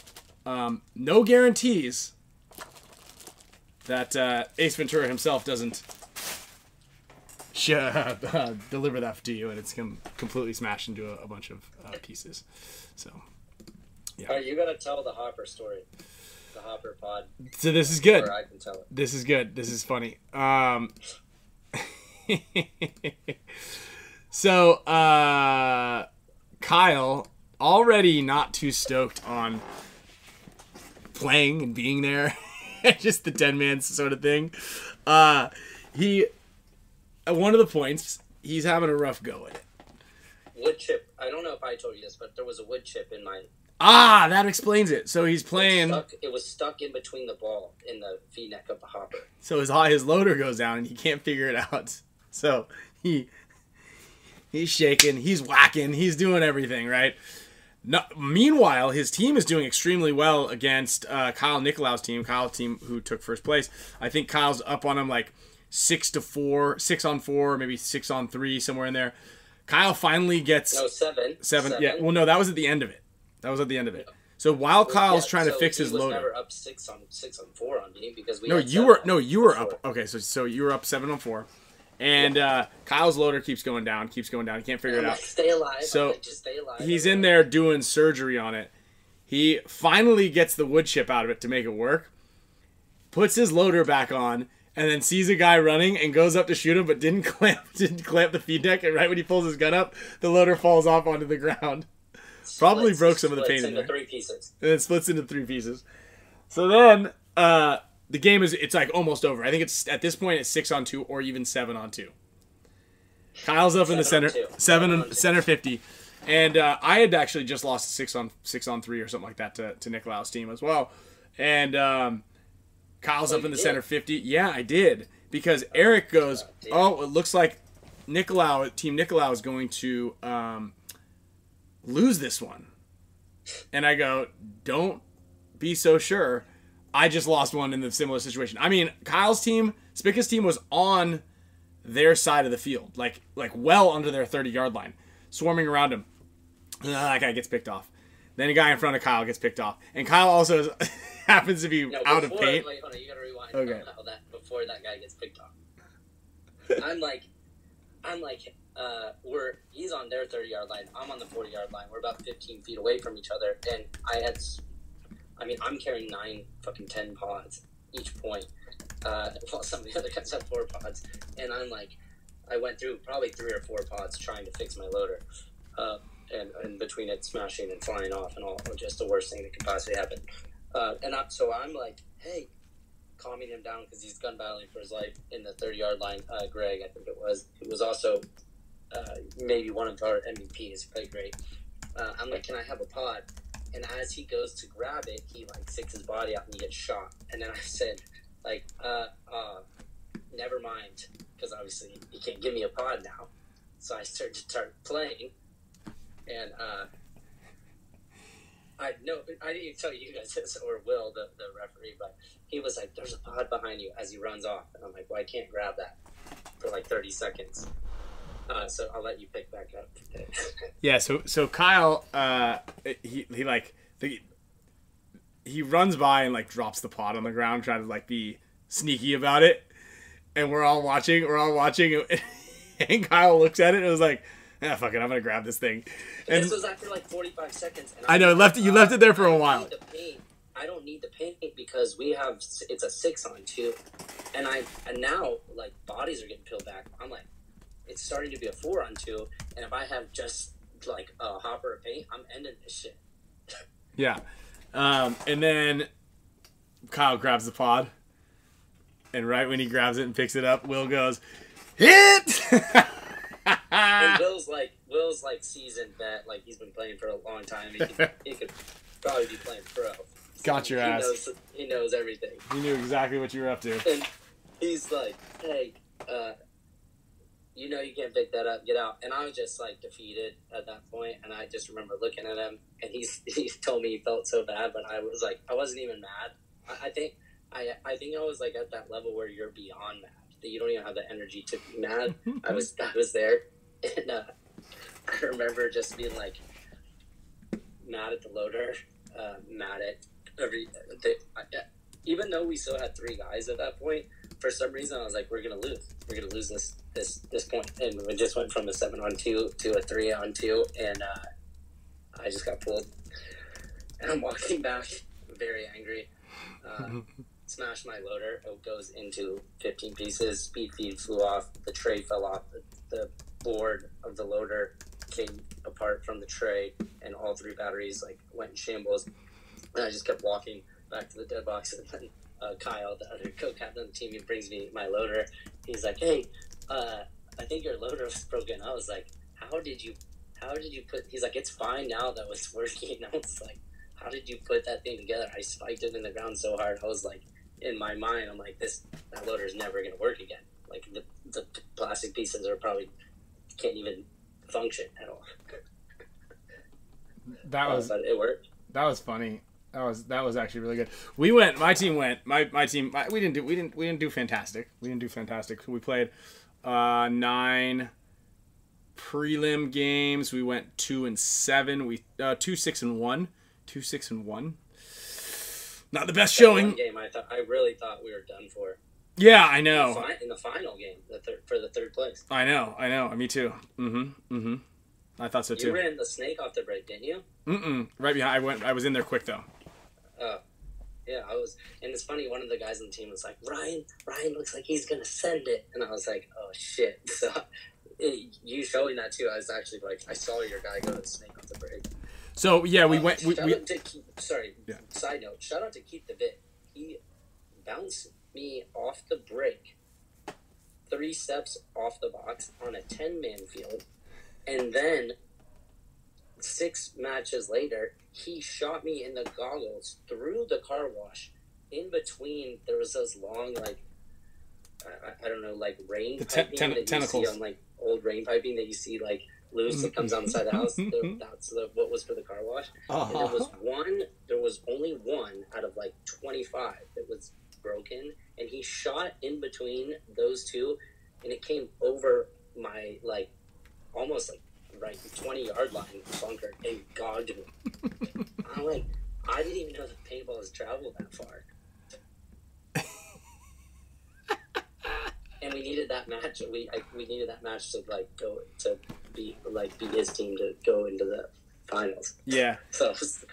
A: Um, no guarantees that uh, Ace Ventura himself doesn't sh- uh, deliver that to you and it's com- completely smashed into a, a bunch of uh, pieces. So, yeah.
B: All right, you gotta tell the Hopper story, the Hopper pod,
A: so this is good.
B: I can tell it.
A: This is good. This is funny. Um, so, uh, Kyle, already not too stoked on playing and being there, just the 10 man sort of thing. Uh, he, at one of the points, he's having a rough go at it.
B: Wood chip. I don't know if I told you this, but there was a wood chip in my.
A: Ah, that explains it. So he's
B: It
A: playing.
B: was, stuck, it was stuck in between the ball in the V neck of the Hopper.
A: So his his loader goes down and he can't figure it out. So he he's shaking, he's whacking, he's doing everything right. No, meanwhile, his team is doing extremely well against uh, Kyle Nicolau's team. Kyle's team who took first place. I think Kyle's up on him like six to four, six on four, maybe six on three, somewhere in there. Kyle finally gets
B: No, seven.
A: seven. Yeah, well, no, that was at the end of it. That was at the end of it. So while Kyle's
B: Yeah,
A: trying to fix his loader.
B: Never up six on six on four on me because we.
A: No,
B: had
A: you
B: seven
A: were no, you were
B: before.
A: up. Okay, so so you were up seven on four, and uh, Kyle's loader keeps going down, keeps going down. He can't figure it
B: I'm
A: out.
B: like, stay alive.
A: So,
B: like, just stay alive.
A: He's in there doing surgery on it. He finally gets the wood chip out of it to make it work. Puts his loader back on, and then sees a guy running and goes up to shoot him, but didn't clamp didn't clamp the feed deck. And right when he pulls his gun up, the loader falls off onto the ground. Probably
B: Splits-
A: broke some of the paint in there.
B: Three pieces.
A: and it splits into three pieces. So then uh, the game is it's like almost over. I think it's at this point it's six on two or even seven on two. Kyle's up in the center,
B: two.
A: seven
B: Seven on
A: center fifty, and uh, I had actually just lost six on six on three or something like that to to Nicolaus' team as well, and um, Kyle's
B: Oh,
A: up in the
B: did?
A: center fifty. Yeah, I did because Eric goes, oh, it looks like Nicolau team Nicolau is going to um, lose this one. And I go, don't be so sure. I just lost one in the similar situation. I mean, Kyle's team, Spica's team was on their side of the field, like like well under their 30 yard line, swarming around him. Ah, that guy gets picked off. Then a guy in front of Kyle gets picked off, and Kyle also is, happens to be
B: No,
A: out of paint.
B: Wait, hold on, you gotta rewind.
A: Okay.
B: That before that guy gets picked off. I'm like, I'm like, uh, we're he's on their 30 yard line. I'm on the 40 yard line. We're about 15 feet away from each other, and I had, I mean, I'm carrying nine fucking 10 pods each point, uh, while some of the other guys have four pods, and I'm like, I went through probably three or four pods trying to fix my loader. Uh, and, and between it smashing and flying off and all, just the worst thing that could possibly happen. Uh, and I, so I'm like, hey, calming him down because he's gun battling for his life in the 30 yard line. Uh, Greg, I think it was, who was also uh, maybe one of our MVPs, played great. Uh, I'm like, can I have a pod? And as he goes to grab it, he like sticks his body out and he gets shot. And then I said, like, uh, uh, never mind, because obviously he can't give me a pod now. So I started to start playing, and uh, I know I didn't even tell you guys this or Will, the, the referee, but he was like, "There's a pod behind you" as he runs off, and I'm like, "Well, I can't grab that for like 30 seconds." Uh, so I'll let you pick back up.
A: Yeah, so so Kyle, uh, he he like the, he runs by and like drops the pot on the ground, trying to like be sneaky about it, and we're all watching. We're all watching, and Kyle looks at it and was like, "Ah, fuck it, I'm gonna grab this thing." And
B: this was after like 45 seconds. And
A: I know, left
B: like,
A: you left it there for a
B: I
A: while.
B: need to paint. I don't need the paint because we have it's a six on two, and I and now like bodies are getting peeled back. I'm like, it's starting to be a four on two, and if I have just like a hopper of paint, I'm ending this shit.
A: Yeah. Um, and then Kyle grabs the pod. And right when he grabs it and picks it up, Will goes, Hit!
B: And Will's like Will's like seasoned vet, like he's been playing for a long time. He could, he could probably be playing pro.
A: Got your
B: he
A: ass.
B: Knows, he knows everything.
A: he knew exactly what you were up to.
B: and he's like, "Hey, uh, you know you can't pick that up. Get out." And I was just like defeated at that point, and I just remember looking at him, and he's he told me he felt so bad, but I was like, I wasn't even mad. I, I think I I think I was like at that level where you're beyond mad, that you don't even have the energy to be mad. I was I was there, and uh, I remember just being like mad at the loader, uh, mad at every. I, even though we still had three guys at that point, for some reason I was like, we're gonna lose. We're gonna lose this this this point. and we just went from a seven on two to a three on two, and uh, I just got pulled, and I'm walking back very angry. Uh, smashed my loader. It goes into 15 pieces. Speed feed flew off. The tray fell off. The, the board of the loader came apart from the tray, and all three batteries like went in shambles. And I just kept walking back to the dead box, and then uh, Kyle, the other co-captain of the team, he brings me my loader. He's like, "Hey, uh, I think your loader was broken." I was like, "How did you? How did you put?" He's like, "It's fine now that it's working." I was like, "How did you put that thing together?" I spiked it in the ground so hard. I was like, in my mind, I'm like, "This that loader is never gonna work again." Like the the plastic pieces are probably can't even function at all.
A: That
B: Uh,
A: was
B: it worked.
A: that was funny. That was that was actually really good. We went. My team went. My my team. My, we didn't do. We didn't. We didn't do fantastic. We didn't do fantastic. We played uh, nine prelim games. We went two and seven. We uh, two six and one. Two six and one. Not the best
B: That
A: showing.
B: game, I thought I really thought we were done for.
A: Yeah, I know.
B: Fi- in the final game, the third for the third place.
A: I know. I know. Me too. Mm-hmm. Mm-hmm. I thought so too.
B: You ran the snake off the break, didn't you?
A: Mm-mm. Right behind. I went. I was in there quick though.
B: Oh, yeah, I was. And it's funny. One of the guys on the team was like, "Ryan, Ryan looks like he's gonna send it," and I was like, "Oh shit!" So you showing that too, I was actually like, I saw your guy go to the snake off the break.
A: So yeah, we
B: Uh,
A: went. We, we,
B: to sorry.
A: Yeah.
B: Side note: Shout out to Keith the Bit. He bounced me off the break, three steps off the box on a ten-man field, and then six matches later, he shot me in the goggles through the car wash. In between, there was those long like. I, I- don't know, like rain
A: The te-
B: piping
A: ten-
B: that you
A: tentacles.
B: see on like old rain piping that you see like loose that comes down the side of the house. The- mm-hmm. That's the, what was for the car wash. And there was uh-huh. one, there was only one out of like 25 that was broken. And he shot in between those two, and it came over my, like, almost like right 20 yard line bunker and gogged me. I'm like, I didn't even know the has traveled that far. and we needed that match. We I, we needed that match to like go to be like be his team to go into the finals.
A: yeah.
B: So it was,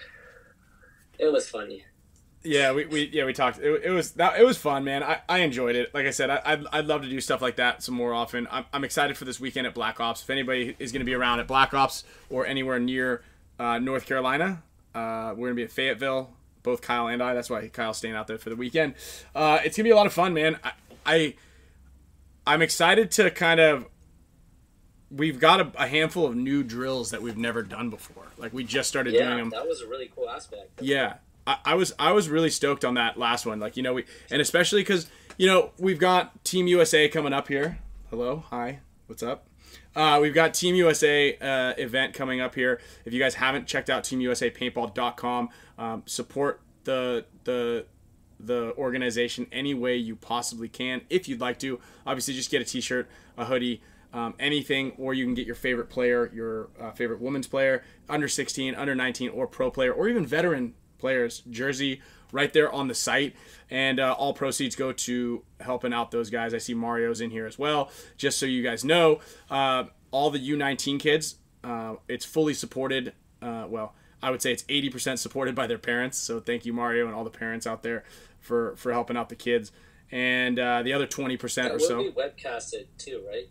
B: it was funny.
A: Yeah, we, we yeah we talked. It, it was that it was fun, man. I, I enjoyed it. Like I said, I I'd, I'd love to do stuff like that some more often. I'm, I'm excited for this weekend at Black Ops. If anybody is going to be around at Black Ops or anywhere near uh, North Carolina, uh, we're gonna be at Fayetteville both Kyle and I. That's why Kyle's staying out there for the weekend. Uh, it's gonna be a lot of fun, man. I, I I'm excited to kind of. We've got a, a handful of new drills that we've never done before. Like we just started
B: Yeah,
A: doing them.
B: that was a really cool aspect.
A: Yeah, I, I was I was really stoked on that last one. Like you know we and especially because you know we've got Team USA coming up here. Hello, hi, what's up? Uh, we've got Team USA uh, event coming up here. If you guys haven't checked out TeamUSAPaintball.com, um, support the the the organization any way you possibly can. If you'd like to, obviously just get a T-shirt, a hoodie, um, anything, or you can get your favorite player, your uh, favorite women's player, under 16, under 19, or pro player, or even veteran players jersey right there on the site. And uh, all proceeds go to helping out those guys. I see Mario's in here as well. Just so you guys know, uh, all the U19 kids, uh, it's fully supported. Uh, well, I would say it's 80% supported by their parents. So thank you, Mario, and all the parents out there for for helping out the kids. And uh, the other 20%
B: That
A: or
B: will
A: so.
B: be webcasted too, right?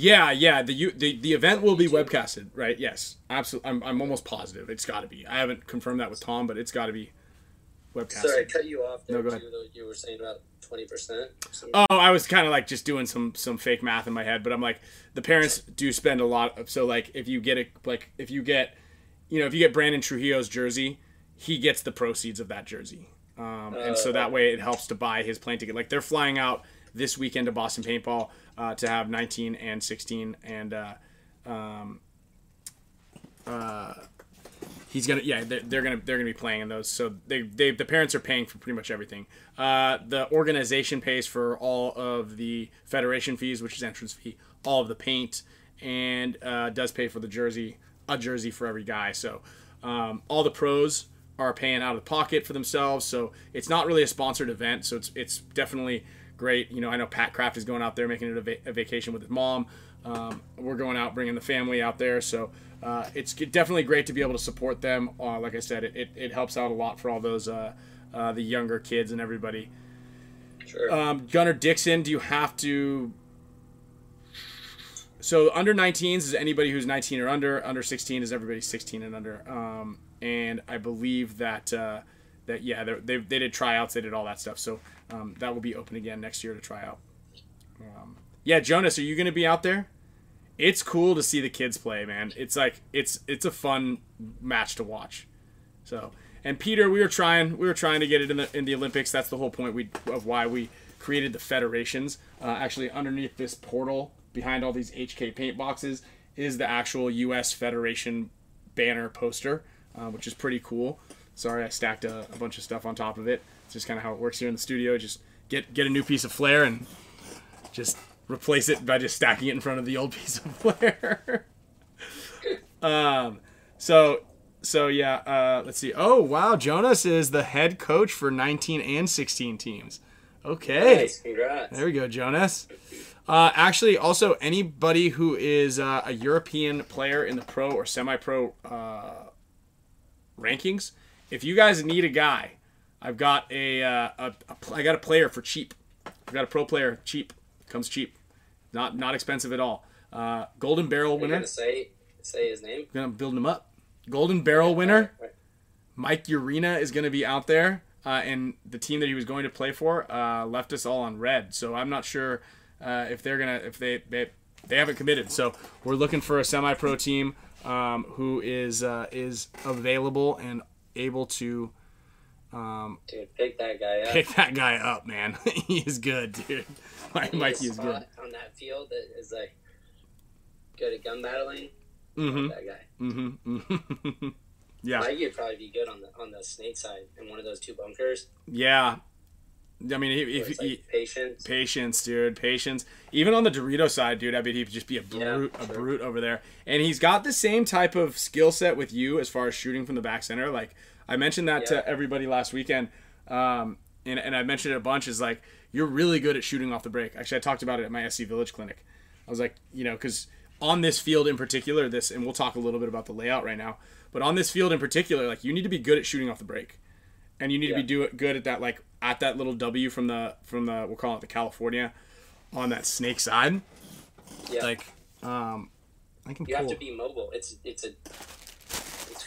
A: Yeah, yeah. The you the, the event will be webcasted, right? Yes, absolutely. I'm, I'm almost positive it's got to be. I haven't confirmed that with Tom, but it's got to be webcasted.
B: Sorry, I cut you off there
A: No, go ahead.
B: too. You were saying about twenty percent.
A: Oh, I was kind of like just doing some some fake math in my head, but I'm like the parents do spend a lot of so like if you get it like if you get you know if you get Brandon Trujillo's jersey, he gets the proceeds of that jersey. Um, and so that way it helps to buy his plane ticket. Like they're flying out this weekend to Boston Paintball uh, to have 19 and 16 and uh, um, uh, he's gonna yeah they're, they're gonna they're gonna be playing in those so they, they the parents are paying for pretty much everything. Uh, the organization pays for all of the federation fees which is entrance fee all of the paint and uh, does pay for the jersey a jersey for every guy so um, all the pros are paying out of the pocket for themselves so it's not really a sponsored event so it's it's definitely great. You know i know pat kraft is going out there making it a, va- a vacation with his mom. Um, we're going out bringing the family out there. So uh, it's definitely great to be able to support them. Uh, like i said it, it, it helps out a lot for all those uh, uh, the younger kids and everybody.
B: Sure.
A: um, gunnar dixon do you have to so under 19s is anybody who's 19 or under under 16 is everybody 16 and under. Um, and i believe that uh, that yeah they, they did tryouts they did all that stuff. So um, that will be open again next year to try out. Um, yeah jonas are you going to be out there? It's cool to see the kids play man. It's like it's it's a fun match to watch. So and peter we were trying we were trying to get it in the in the olympics. That's the whole point we of why we created the federations. Uh, actually underneath this portal behind all these hk paint boxes is the actual us federation banner poster uh, which is pretty cool. Sorry i stacked a, a bunch of stuff on top of it it's just kind of how it works here in the studio just get get a new piece of flair and just replace it by just stacking it in front of the old piece of flair. um, so so yeah, uh, let's see. Oh wow, Jonas is the head coach for 19 and 16 teams. Okay,
B: nice. Congrats.
A: there we go, Jonas. Uh, actually, also anybody who is uh, a European player in the pro or semi-pro uh, rankings, if you guys need a guy, I've got a, uh, a, a I got a player for cheap. I've got a pro player cheap, comes cheap, not not expensive at all. Uh, Golden Barrel winner.
B: gonna say say his name?
A: I'm Gonna build him up. Golden Barrel winner. Mike Urena is going to be out there, uh, and the team that he was going to play for uh, left us all on red. So I'm not sure uh, if they're gonna if they, they they haven't committed. So we're looking for a semi-pro team um, who is uh, is available and able to um,
B: Dude, pick that guy up.
A: pick that guy up. Man, he is good, dude. Mike,
B: a
A: Mikey is good.
B: on that field that is like good at gun battling.
A: Mm-hmm.
B: That guy.
A: Mm-hmm. yeah.
B: Mikey would probably be good on the on the snake side in one of those two bunkers.
A: Yeah. I mean, if, if,
B: it's
A: he,
B: patience.
A: Patience, dude. Patience. Even on the Dorito side, dude, I bet he'd just be a
B: Yeah,
A: brute, a
B: sure.
A: brute over there. And he's got the same type of skill set with you as far as shooting from the back center. Like I mentioned that
B: Yeah.
A: to everybody last weekend, um, and and I mentioned it a bunch. Is like you're really good at shooting off the break. Actually, I talked about it at my SC Village clinic. I was like, you know, because on this field in particular, this, and we'll talk a little bit about the layout right now. But on this field in particular, like you need to be good at shooting off the break and you need to be do it good at that like at that little W from the from the we'll call it the California on that snake side.
B: Yeah.
A: Like um I can
B: you have to be mobile. It's it's a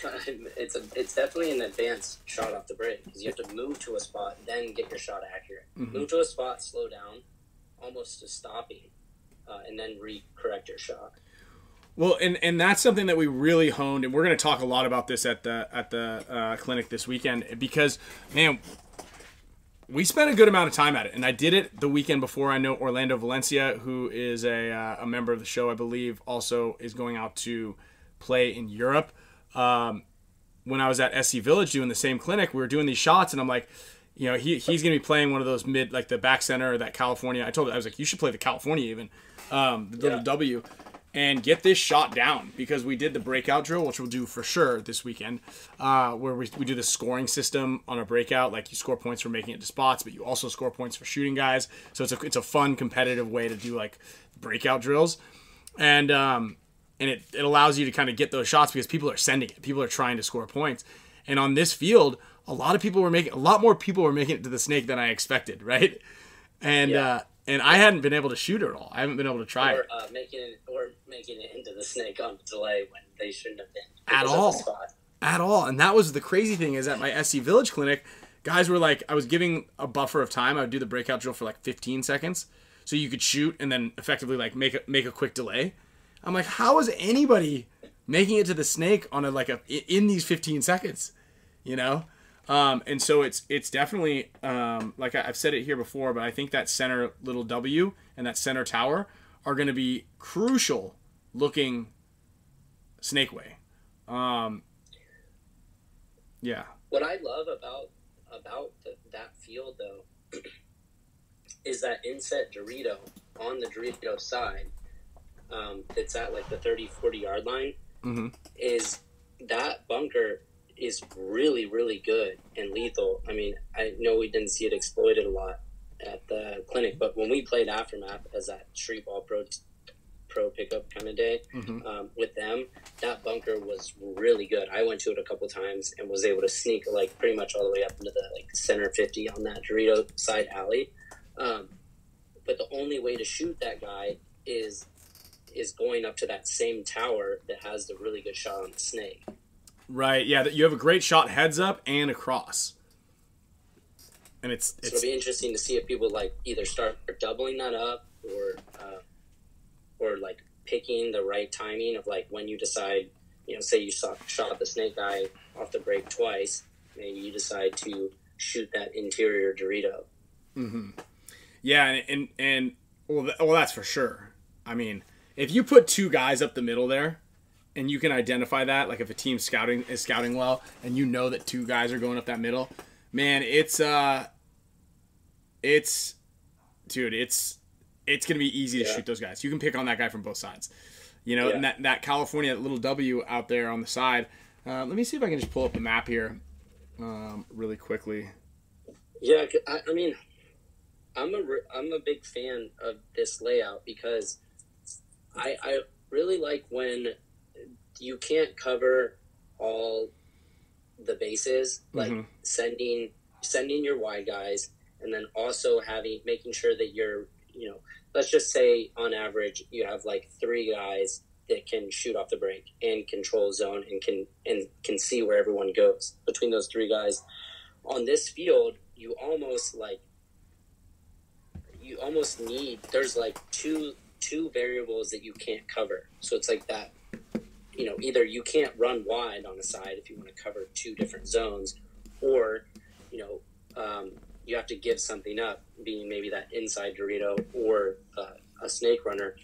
B: it's a it's definitely an advanced shot off the break because you have to move to a spot, then get your shot accurate.
A: Mhm.
B: Move to a spot, slow down, almost to stopping, uh, and then re-correct your shot.
A: Well, and and that's something that we really honed, and we're going to talk a lot about this at the at the uh, clinic this weekend because man, we spent a good amount of time at it, and I did it the weekend before. I know Orlando Valencia, who is a uh, a member of the show, I believe, also is going out to play in Europe. Um, when I was at SC Village doing the same clinic, we were doing these shots, and I'm like. You know, he, he's going to be playing one of those mid, like the back center, that California. I told him, I was like, you should play the California even, um, the little
B: Yeah.
A: W and get this shot down because we did the breakout drill, which we'll do for sure this weekend, uh, where we, we do the scoring system on a breakout. Like you score points for making it to spots, but you also score points for shooting guys. So it's a it's a fun competitive way to do like breakout drills, and um, and it, it allows you to kind of get those shots because people are sending it. People are trying to score points, and on this field, a lot of people were making a lot more people were making it to the snake than I expected, right? And
B: Yeah.
A: uh, and I hadn't been able to shoot at all. I haven't been able to try
B: Or
A: it.
B: uh, making it or making it into the snake on delay when they shouldn't have been
A: At
B: because of the
A: all. at all. And that was the crazy thing is at my SC Village clinic, guys were like, I was giving a buffer of time. I would do the breakout drill for like 15 seconds, so you could shoot and then effectively like make a make a quick delay. I'm like, how is anybody making it to the snake on a like a in these 15 seconds? You know. Um, and so it's it's definitely um, like I've said it here before, but I think that center little W and that center tower are going to be crucial looking snake way. Um, yeah.
B: What I love about about the, that field though is that inset Dorito on the Dorito side um, that's at like the 30 40 yard line
A: hmm
B: is that bunker is really really good and lethal. I mean, I know we didn't see it exploited a lot at the clinic, but when we played Aftermath as that street ball pro pro pickup kind of day
A: Mhm.
B: um, with them, that bunker was really good. I went to it a couple times and was able to sneak like pretty much all the way up into the like center fifty on that Dorito side alley. Um, but the only way to shoot that guy is is going up to that same tower that has the really good shot on the snake.
A: Right. Yeah. that You have a great shot heads up and across. And it's
B: So it'll be interesting to see if people like either start doubling that up or uh, or like picking the right timing of like when you decide, you know, say you saw, shot the snake eye off the break twice, maybe you decide to shoot that interior Dorito. Mm-hmm.
A: yeah, and and, and well, th- well, that's for sure. I mean, if you put two guys up the middle there, and you can identify that, like if a team scouting is scouting well, and you know that two guys are going up that middle, man, it's uh, it's, dude, it's it's gonna be easy to
B: Yeah.
A: shoot those guys. You can pick on that guy from both sides, you know.
B: Yeah.
A: And that that California little W out there on the side. Uh, let me see if I can just pull up the map here, um, really quickly.
B: Yeah, I mean, I'm a I'm a big fan of this layout because I I really like when you can't cover all the bases, like
A: Mhm.
B: sending sending your wide guys, and then also having making sure that you're you know let's just say on average you have like three guys that can shoot off the break and control zone and can and can see where everyone goes between those three guys on this field you almost like you almost need there's like two two variables that you can't cover. So it's like that you know either you can't run wide on the side if you want to cover two different zones or you know um, you have to give something up being maybe that inside dorito or uh, a snake runner.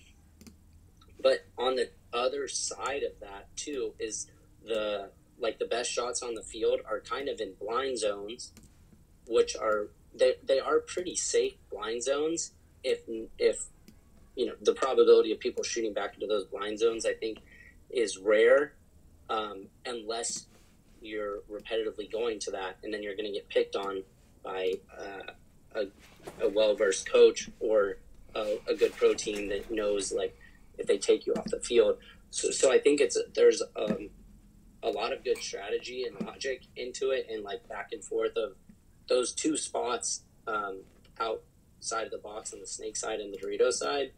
B: But on the other side of that too is the like the best shots on the field are kind of in blind zones which are they, they are pretty safe blind zones if if you know the probability of people shooting back into those blind zones i think is rare um, unless you're repetitively going to that and then you're going to get picked on by uh, a, a well-versed coach or a, a good pro team that knows like if they take you off the field. So, so i think it's there's um, a lot of good strategy and logic into it and like back and forth of those two spots um, outside of the box on the snake side and the Dorito side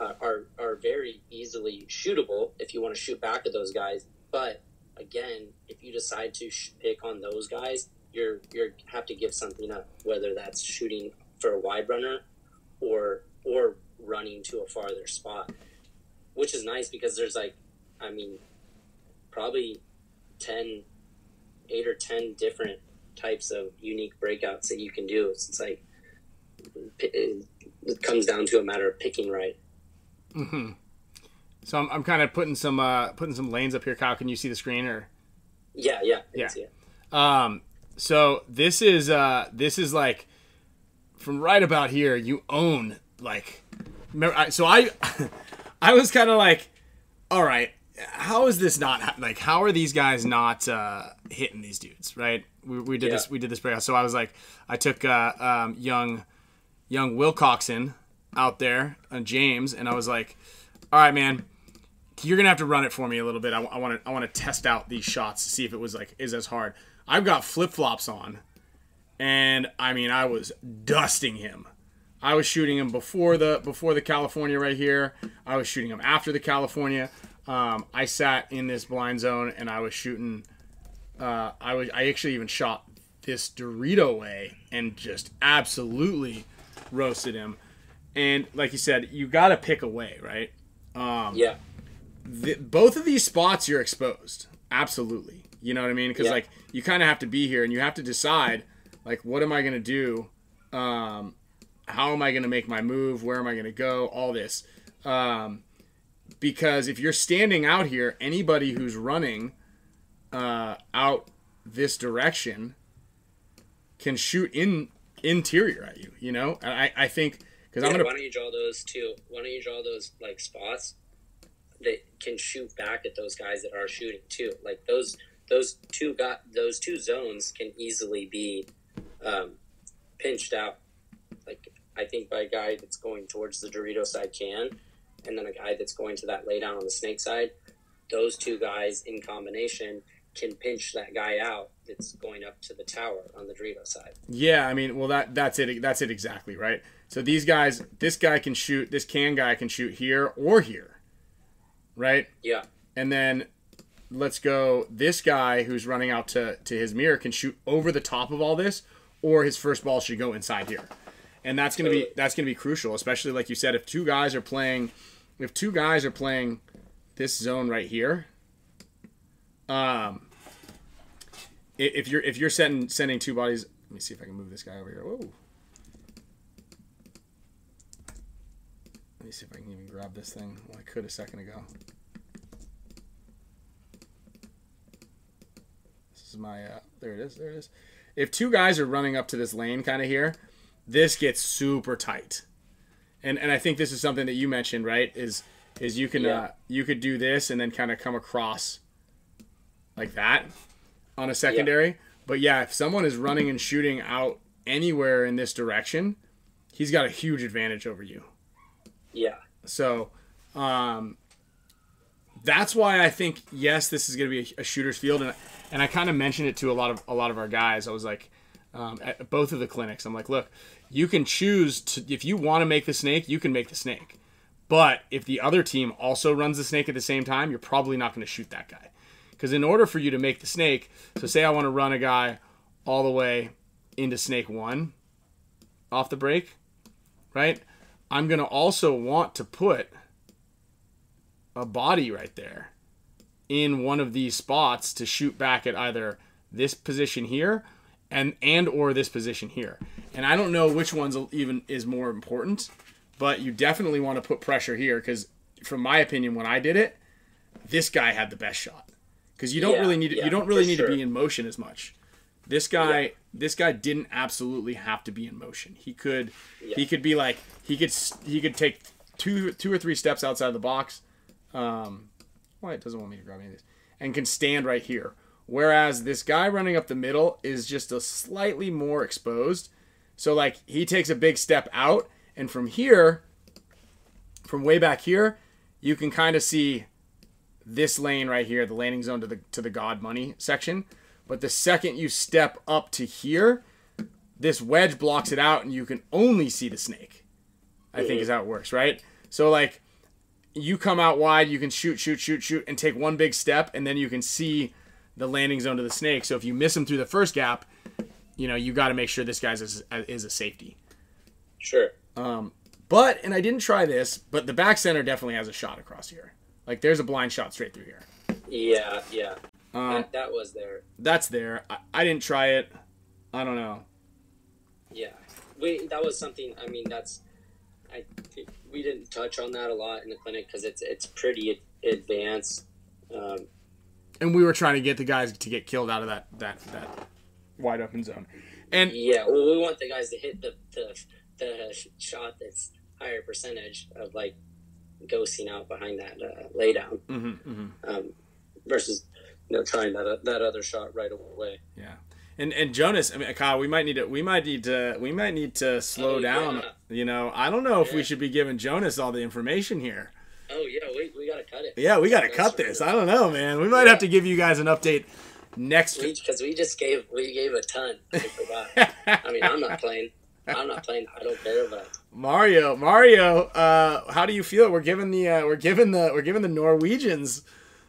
B: uh, are are very easily shootable if you want to shoot back at those guys. But again, if you decide to sh- pick on those guys, you're you're have to give something up, whether that's shooting for a wide runner or or running to a farther spot, which is nice because there's like, I mean, probably 10, 8 or 10 different types of unique breakouts that you can do. It's like, it comes down to a matter of picking right.
A: Mm-hmm. So I'm, I'm kind of putting some uh, putting some lanes up here. Kyle, can you see the screen or?
B: Yeah, yeah,
A: yeah. Um, so this is uh, this is like from right about here. You own like, so I I was kind of like, all right, how is this not like? How are these guys not uh, hitting these dudes? Right? We, we did yeah. this we did this breakout. So I was like, I took uh, um, young young Wilcoxon out there, uh, James, and I was like, all right, man you're gonna have to run it for me a little bit. I want to I want to test out these shots to see if it was like is as hard. I've got flip flops on, and I mean I was dusting him. I was shooting him before the before the California right here. I was shooting him after the California. Um, I sat in this blind zone and I was shooting. Uh, I was I actually even shot this Dorito way and just absolutely roasted him. And like you said, you got to pick a way, right?
B: Um, yeah
A: the, both of these spots you're exposed. Absolutely. You know what I mean? Because yeah. like you kind of have to be here and you have to decide like what am I gonna do? Um, how am I gonna make my move? Where am I gonna go? All this. Um, because if you're standing out here, anybody who's running uh, out this direction can shoot in interior at you. You know, and I I think because
B: yeah,
A: I'm gonna.
B: Why don't you draw those too? Why don't you draw those like spots that can shoot back at those guys that are shooting too. Like those those two got those two zones can easily be um, pinched out. Like I think by a guy that's going towards the Dorito side can, and then a guy that's going to that lay down on the snake side. Those two guys in combination can pinch that guy out that's going up to the tower on the Dorito side.
A: Yeah, I mean, well that that's it. That's it exactly, right? So these guys, this guy can shoot. This can guy can shoot here or here right?
B: Yeah.
A: And then let's go. This guy who's running out to, to his mirror can shoot over the top of all this, or his first ball should go inside here. And that's gonna be that's gonna be crucial, especially like you said, if two guys are playing if two guys are playing this zone right here, um if you're if you're sending sending two bodies let me see if I can move this guy over here. Whoa. Me see if I can even grab this thing. Well, I could a second ago. This is my, uh, there it is, there it is. If two guys are running up to this lane kind of here, this gets super tight. And, and I think this is something that you mentioned, right? Is is you can yeah. uh, you could do this and then kind of come across like that on a secondary. Yeah. But yeah, if someone is running and shooting out anywhere in this direction, he's got a huge advantage over you.
B: Yeah.
A: So, um, that's why I think yes, this is going to be a, a, shooter's field, and and I kind of mentioned it to a lot of a lot of our guys. I was like, um, at both of the clinics, I'm like, look, you can choose to if you want to make the snake, you can make the snake, but if the other team also runs the snake at the same time, you're probably not going to shoot that guy, because in order for you to make the snake, so say I want to run a guy all the way into snake one off the break, right? I'm going to also want to put a body right there in one of these spots to shoot back at either this position here and and or this position here. And I don't know which one's even is more important, but you definitely want to put pressure here cuz from my opinion when I did it, this guy had the best shot. Cuz you don't yeah, really need yeah, you don't really need sure. to be in motion as much. This guy, yeah. this guy didn't absolutely have to be in motion. He could, he could be like, he could, he could take two, two or three steps outside of the box. Um, why it doesn't want me to grab any of this, and can stand right here. Whereas this guy running up the middle is just a slightly more exposed. So like he takes a big step out, and from here, from way back here, you can kind of see this lane right here, the landing zone to the to the God money section. But the second you step up to here, this wedge blocks it out and you can only see the snake. I think is how it works, right? So like you come out wide, you can shoot, shoot, shoot, shoot, and take one big step, and then you can see the landing zone to the snake. So if you miss him through the first gap, you know you got to make sure this guy's is, is a safety.
C: Sure.
A: Um, but and I didn't try this, but the back center definitely has a shot across here. Like there's a blind shot straight through here.
C: Yeah, yeah.
A: Um,
C: that, that was there.
A: that's there. I, I didn't try it. I don't know.
C: Yeah, we that was something. I mean, that's I we didn't touch on that a lot in the clinic because it's it's pretty advanced. Um,
A: And we were trying to get the guys to get killed out of that that that wide open zone. And
C: yeah, well, we want the guys to hit the the, the shot that's higher percentage of like ghosting out behind that uh, laydown
A: mhm, mhm.
C: um, versus you know trying that that other shot right away.
A: yeah. And and Jonas, I mean Kyle, we might need to we might need to we might need to slow
C: Oh,
A: down.
C: yeah.
A: You know, I don't know if we should be giving Jonas all the information here.
C: Oh yeah, we, we gotta cut it.
A: Yeah, we got to
C: That's
A: cut this. I don't know, man. We might have to give you guys an update next.
C: Week because we just gave we gave a ton. I. I mean, I'm not playing. I'm not playing. I don't care, about.
A: Mario, Mario, uh, how do you feel? We're giving the uh, we're giving the we're giving the Norwegians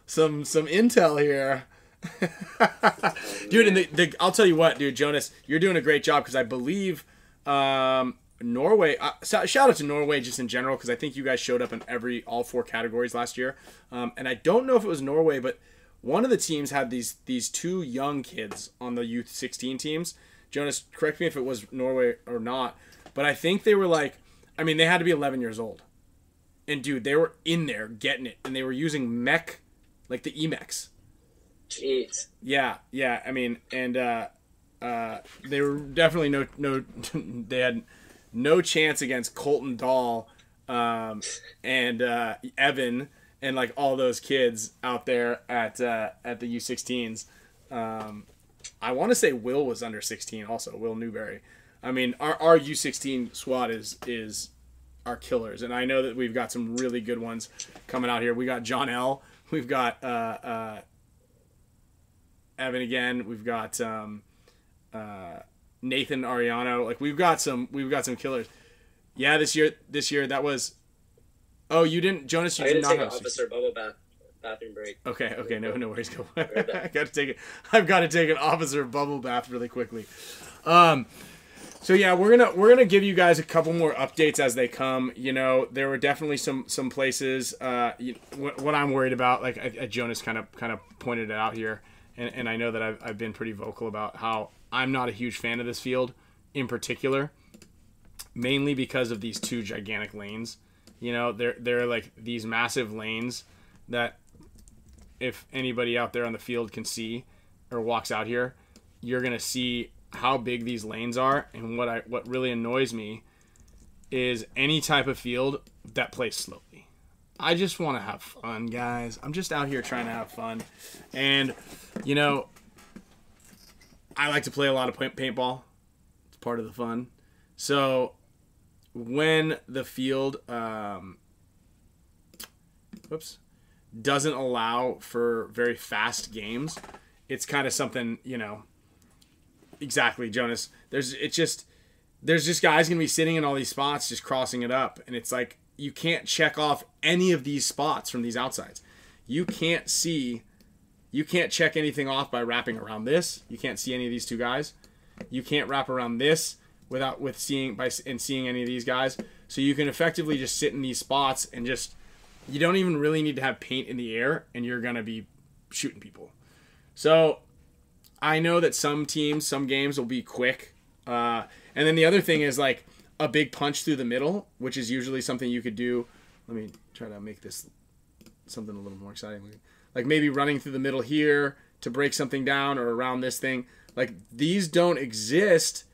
A: some some intel here. dude, and the, the I'll tell you what, dude, Jonas, you're doing a great job because I believe um, Norway. Uh, shout out to Norway just in general because I think you guys showed up in every all four categories last year. Um, and I don't know if it was Norway, but one of the teams had these these two young kids on the youth 16 teams. Jonas, correct me if it was Norway or not, but I think they were like, I mean, they had to be 11 years old. And dude, they were in there getting it, and they were using mech, like the Emeks.
C: Jeez,
A: Yeah, yeah. I mean, and uh, uh, they were definitely no no. they had no chance against Colton Dahl um, and uh, Evan and like all those kids out there at uh, at the U16s. Um, I want to say Will was under 16 also. Will Newberry. I mean, our our U16 squad is is our killers, and I know that we've got some really good ones coming out here. We got John L. We've got uh, uh, Evan again. We've got um, uh, Nathan Ariano. Like we've got some we've got some killers. Yeah, this year this year that was. Oh, you didn't, Jonas. You
C: I
A: did not
C: take an officer bubble bath bathroom break.
A: Okay, okay, no, no worries. Go. I got to take it. I've got to take an officer bubble bath really quickly. Um, so yeah, we're gonna we're gonna give you guys a couple more updates as they come. You know, there were definitely some some places. Uh, you, what, what I'm worried about, like I, I- Jonas kind of kind of pointed it out here, and, and I know that I've I've been pretty vocal about how I'm not a huge fan of this field, in particular, mainly because of these two gigantic lanes. You know, they're they're like these massive lanes that if anybody out there on the field can see or walks out here, you're gonna see how big these lanes are. And what I what really annoys me is any type of field that plays slowly. I just want to have fun, guys. I'm just out here trying to have fun, and you know, I like to play a lot of paint- paintball. It's part of the fun. So when the field, um, whoops, doesn't allow for very fast games, it's kind of something you know. Exactly, Jonas. There's it's just there's just guys gonna be sitting in all these spots just crossing it up, and it's like you can't check off any of these spots from these outsides. You can't see, you can't check anything off by wrapping around this. You can't see any of these two guys. You can't wrap around this without with seeing by and seeing any of these guys. So you can effectively just sit in these spots and just you don't even really need to have paint in the air, and you're gonna be shooting people. So I know that some teams, some games will be quick. Uh, and then the other thing is like a big punch through the middle, which is usually something you could do. Let me try to make this something a little more exciting. Like maybe running through the middle here to break something down or around this thing. Like these don't exist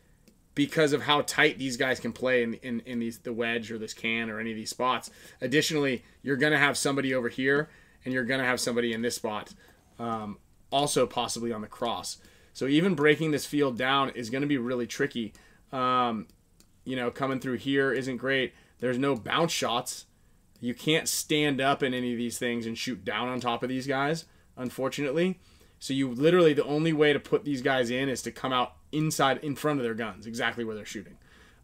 A: because of how tight these guys can play in, in, in these the wedge or this can or any of these spots. Additionally, you're gonna have somebody over here and you're gonna have somebody in this spot. Um, also possibly on the cross. So even breaking this field down is to be really tricky. Um, you know, coming through here isn't great. There's no bounce shots. You can't stand up in any of these things and shoot down on top of these guys, unfortunately. So you literally the only way to put these guys in is to come out inside in front of their guns, exactly where they're shooting.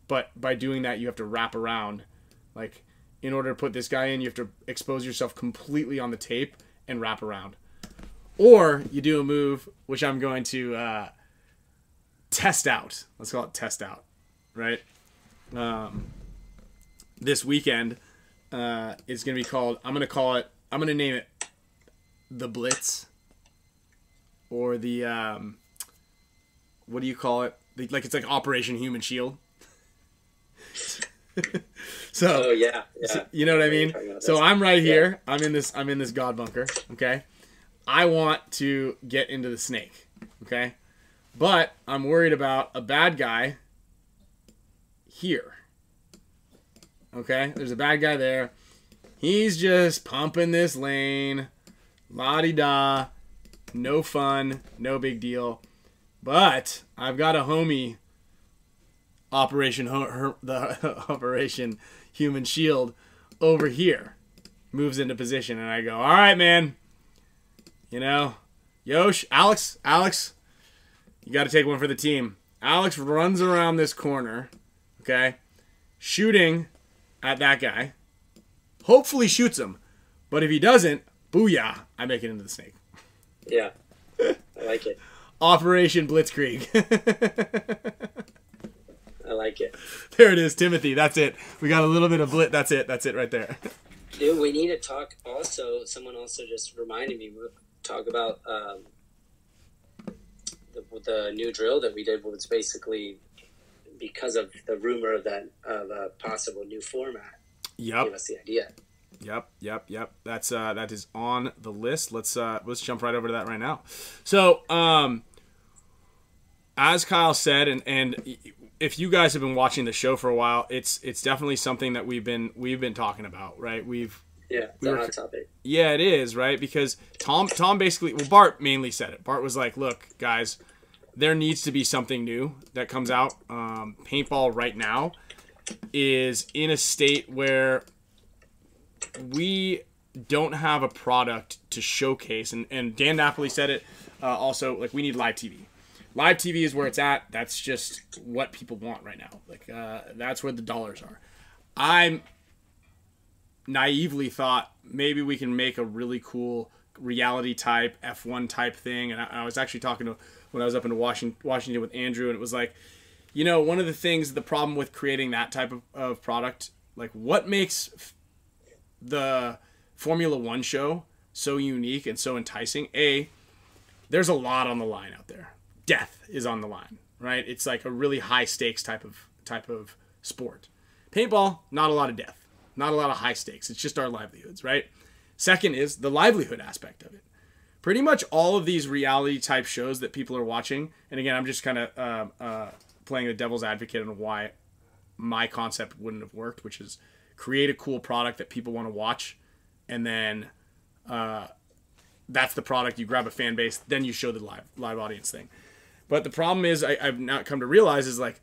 A: But by doing that, you have to wrap around. Like in order to put this guy in, you have to expose yourself completely on the tape and wrap around or you do a move which I'm going to uh, test out. Let's call it test out, right? Um, this weekend uh, is going to be called. I'm going to call it. I'm going to name it the Blitz, or the um, what do you call it? The- Like it's like Operation Human Shield. so
C: Oh yeah, yeah.
A: so- you know what I mean? So I'm right here. I'm in this. I'm in this god bunker. Okay. I want to get into the snake. Okay. But I'm worried about a bad guy here. Okay. There's a bad guy there. He's just pumping this lane. La di da. No fun. No big deal. But I've got a homie. Operation Ho- her, the Operation Human Shield over here moves into position, and I go, "All right, man. You know, Yosh, Alex, Alex, you got to take one for the team." Alex runs around this corner, okay, shooting at that guy. Hopefully, shoots him, but if he doesn't, booyah! I make it into the snake.
C: Yeah, I like it.
A: Operation Blitzkrieg.
C: I like it.
A: there it is, Timothy. That's it. We got a little bit of blit. That's it. That's it right there.
C: Dude, we need to talk. Also, someone also just reminded me. We'll talk about um, the, the new drill that we did. Was basically because of the rumor of that of a possible new format.
A: Yep.
C: Gave us the idea.
A: Yep, yep, yep. That's uh that is on the list. Let's uh let's jump right over to that right now. So, um as Kyle said and and if you guys have been watching the show for a while, it's it's definitely something that we've been we've been talking about, right? We've
C: Yeah, it's
A: We
C: a
A: were-
C: hot topic.
A: yeah, it is, right? Because Tom Tom basically well Bart mainly said it. Bart was like, "Look, guys, there needs to be something new that comes out. Um, paintball right now is in a state where we don't have a product to showcase." And and Dan Napoli said it uh, also like we need live TV. Live TV is where it's at. That's just what people want right now. Like uh, that's where the dollars are. I'm naively thought maybe we can make a really cool reality type F1 type thing. And I, I was actually talking to when I was up in Washington, Washington with Andrew, and it was like, you know, one of the things, the problem with creating that type of, of product, like what makes f- the Formula One show so unique and so enticing? A, there's a lot on the line out there. Death is on the line, right? It's like a really high stakes type of type of sport. Paintball, not a lot of death, not a lot of high stakes. It's just our livelihoods, right? Second is the livelihood aspect of it. Pretty much all of these reality type shows that people are watching, and again, I'm just kind of uh, uh, playing the devil's advocate on why my concept wouldn't have worked, which is create a cool product that people want to watch, and then uh, that's the product. You grab a fan base, then you show the live live audience thing. But the problem is, I, I've not come to realize is like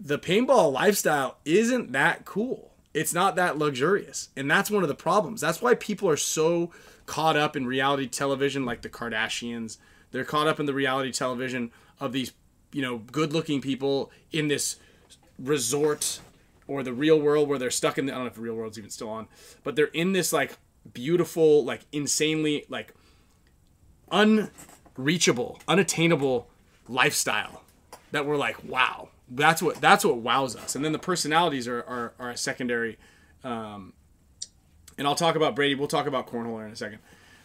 A: the paintball lifestyle isn't that cool. It's not that luxurious. And that's one of the problems. That's why people are so caught up in reality television like the Kardashians. They're caught up in the reality television of these, you know, good-looking people in this resort or the real world where they're stuck in the I don't know if the real world's even still on, but they're in this like beautiful, like insanely like unreachable, unattainable lifestyle that we're like, wow, that's what that's what wows us. And then the personalities are are, are a secondary. Um, and I'll talk about Brady. We'll talk about cornhole in a second.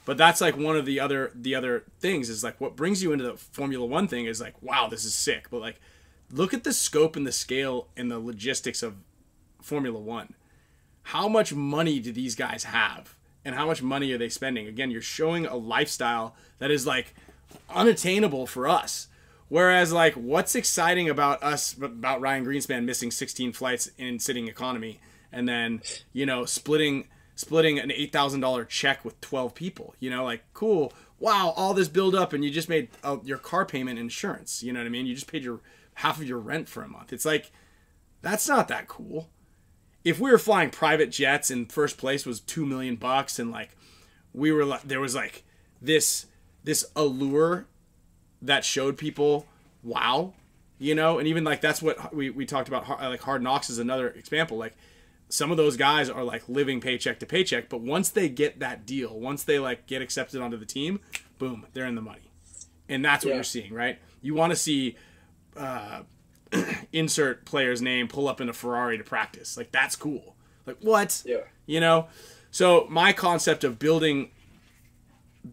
A: But that's like one of the other the other things is like what brings you into the Formula One thing is like, wow, this is sick. But like, look at the scope and the scale and the logistics of Formula One. How much money do these guys have? And how much money are they spending? Again, you're showing a lifestyle that is like unattainable for us. Whereas, like, what's exciting about us about Ryan Greenspan missing 16 flights in sitting economy, and then you know splitting splitting an eight thousand dollar check with 12 people? You know, like, cool, wow, all this build up, and you just made uh, your car payment insurance. You know what I mean? You just paid your half of your rent for a month. It's like that's not that cool. If we were flying private jets and first place was two million bucks, and like we were like there was like this this allure that showed people wow you know and even like that's what we, we talked about like hard knocks is another example like some of those guys are like living paycheck to paycheck but once they get that deal once they like get accepted onto the team boom, they're in the money, and that's what
B: Yeah.
A: you're seeing, right? You want to see uh, insert player's name pull up in a Ferrari to practice, like that's cool. Like what?
B: Yeah.
A: you know so my concept of building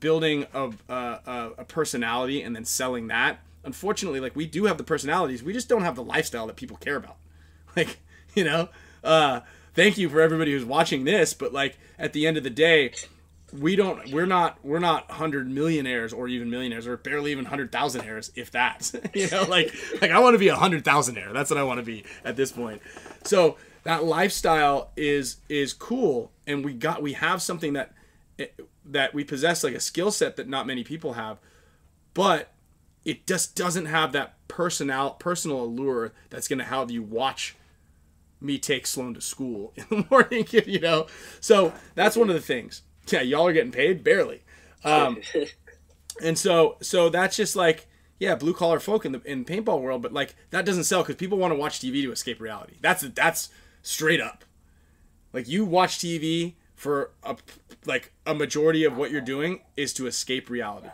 A: building a, a, a- a personality and then selling that unfortunately like we do have the personalities we just don't have the lifestyle that people care about like you know uh thank you for everybody who's watching this but like at the end of the day we don't we're not we're not 100 millionaires or even millionaires or barely even 100,000 heirs if that. You know like like I want to be a 100,000 heir that's what I want to be at this point. So that lifestyle is is cool and we got we have something that eh, that we possess like a skill set that not many people have but it just doesn't have that personal personal allure that's going to have you watch me take Sloan to school in the morning, you know. So that's one of the things. Yeah, y'all are getting paid barely, um, and so so that's just like yeah, blue collar folk in the in paintball world, but like that doesn't sell because people want to watch TV to escape reality. That's that's straight up. Like you watch TV for a like a majority of what you're doing is to escape reality.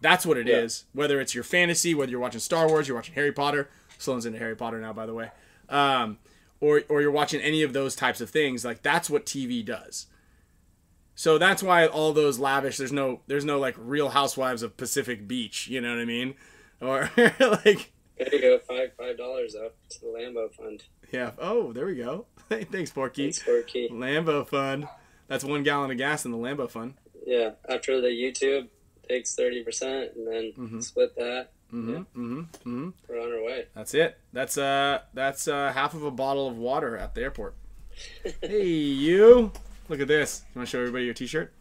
A: That's what it is. Whether it's your fantasy, whether you're watching Star Wars, you're watching Harry Potter. Sloan's into Harry Potter now, by the way. Um, or or you're watching any of those types of things. Like that's what TV does. So that's why all those lavish. There's no there's no like Real Housewives of Pacific Beach. You know what I mean? Or like
B: There you go. Five five dollars up to the Lambo fund.
A: yeah. Oh, there we go. Hey, thanks, Porky.
B: Thanks for key.
A: Lambo fund. That's one gallon of gas in the Lambo fund.
B: Yeah. After the YouTube takes thirty percent and then
A: Mhm.
B: split that,
A: Mm-hmm.
B: Yeah.
A: Mm-hmm. Mm-hmm.
B: we're on our way.
A: That's it. That's uh that's uh half of a bottle of water at the airport. hey you. Look at this. You want to show everybody your t-shirt?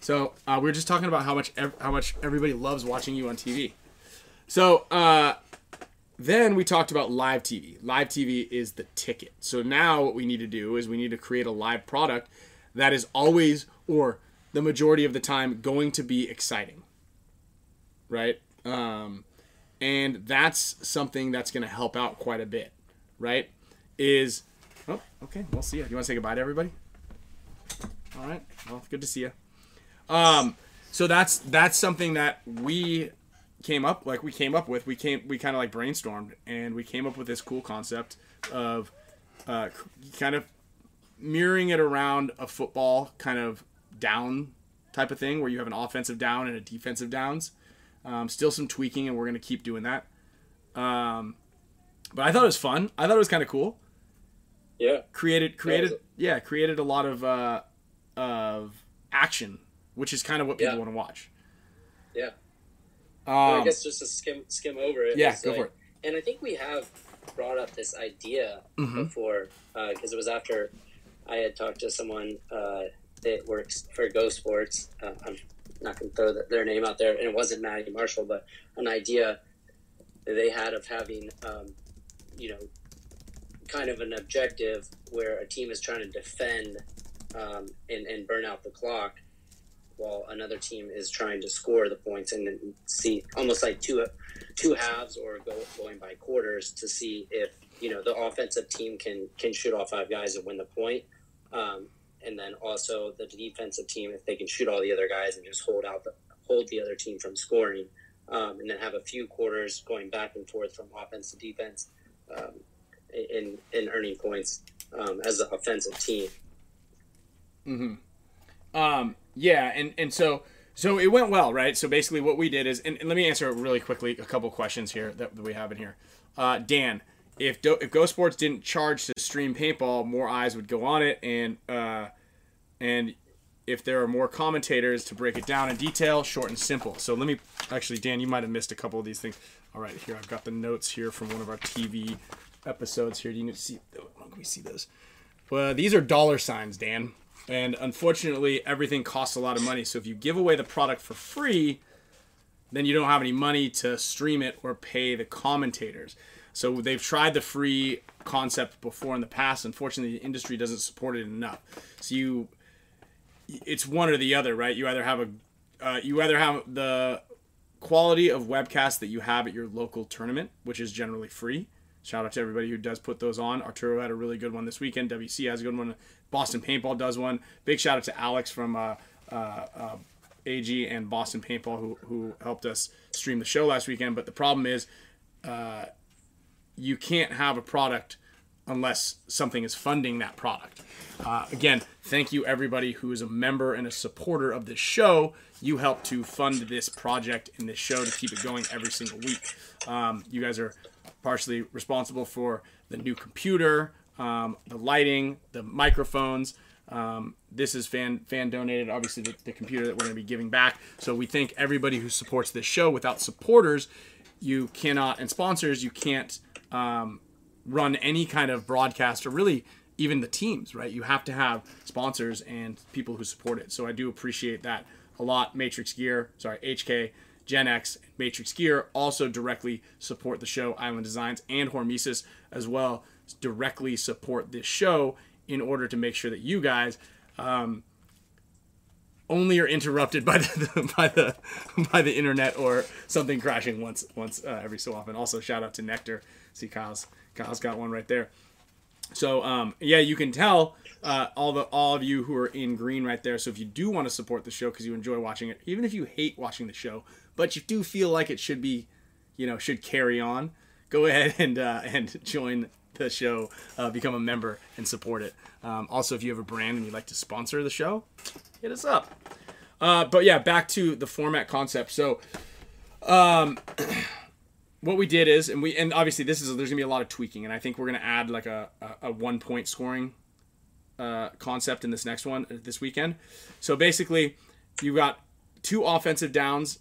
A: So, uh, we were just talking about how much ev- how much everybody loves watching you on TV. So, uh then we talked about live TV. Live TV is the ticket. So now what we need to do is we need to create a live product that is always or the majority of the time going to be exciting. Right? Um and that's something that's going to help out quite a bit, right? Is oh, okay. We'll see you. You want to say goodbye to everybody? All right. Well, good to see you. Um, so that's that's something that we came up like we came up with. We came we kind of like brainstormed and we came up with this cool concept of uh, kind of mirroring it around a football kind of down type of thing where you have an offensive down and a defensive downs. Um, still some tweaking, and we're gonna keep doing that. Um, but I thought it was fun. I thought it was kind of cool.
B: Yeah.
A: Created, created,
B: was-
A: yeah, created a lot of uh, of action, which is kind of what people
B: Yeah.
A: want to watch.
B: Yeah. Well,
A: Um,
B: I guess just to skim skim over it.
A: yeah, go
B: like-
A: for it.
B: And I think we have brought up this idea
A: Mhm.
B: before because it was after I had talked to someone uh, that works for Go Sports. Uh, I'm not going to throw the, their name out there, and it wasn't Maddie Marshall, but an idea they had of having, um, you know, kind of an objective where a team is trying to defend um, and, and burn out the clock while another team is trying to score the points and see almost like two two halves or go, going by quarters to see if you know the offensive team can can shoot all five guys and win the point. Um, and then also the defensive team if they can shoot all the other guys and just hold out the hold the other team from scoring um, and then have a few quarters going back and forth from offense to defense um, in in earning points um, as an offensive team
A: Um, yeah, and and so so it went well, right? So basically, what we did is, and, and let me answer really quickly a couple questions here that, that we have in here. Uh, Dan, if Do- if Go Sports didn't charge to stream paintball, more eyes would go on it, and uh, and if there are more commentators to break it down in detail, short and simple. So let me actually, Dan, you might have missed a couple of these things. All right, here I've got the notes here from one of our TV episodes. Here, do you need to see? Oh, Can we see those? Well, these are dollar signs, Dan. And unfortunately, everything costs a lot of money. So if you give away the product for free, then you don't have any money to stream it or pay the commentators. So they've tried the free concept before in the past. Unfortunately, the industry doesn't support it enough. So you, it's one or the other, right? You either have a, uh, you either have the quality of webcast that you have at your local tournament, which is generally free. Shout out to everybody who does put those on. Arturo had a really good one this weekend. WC has a good one. Boston Paintball does one. Big shout out to Alex from uh, uh, uh, AG and Boston Paintball who who helped us stream the show last weekend. But the problem is, uh, you can't have a product unless something is funding that product. Uh, again, thank you everybody who is a member and a supporter of this show. You help to fund this project and this show to keep it going every single week. Um, you guys are partially responsible for the new computer, um, the lighting, the microphones. Um, this is fan fan donated, obviously the, the computer that we're going to be giving back. So we thank everybody who supports this show. Without supporters, you cannot and sponsors, you can't um, run any kind of broadcast or really even the teams, right? You have to have sponsors and people who support it. So I do appreciate that a lot. Matrix Gear, sorry, HK, Gen X, Matrix Gear also directly support the show. Island Designs and Hormesis as well directly support this show in order to make sure that you guys um, only are interrupted by the by the by the internet or something crashing once once uh, every so often. Also, shout out to Nectar. See Kyle's Kyle's got one right there. So um, yeah, you can tell uh, all the all of you who are in green right there. So if you do want to support the show because you enjoy watching it, even if you hate watching the show, but you do feel like it should be, you know, should carry on, go ahead and uh, and join the show, uh, become a member and support it. Um, also, if you have a brand and you'd like to sponsor the show, hit us up. Uh, but yeah, back to the format concept. So, um, what we did is, and we, and obviously this is there's gonna be a lot of tweaking, and I think we're gonna add like a a, a one point scoring uh, concept in this next one uh, this weekend. So basically, you got two offensive downs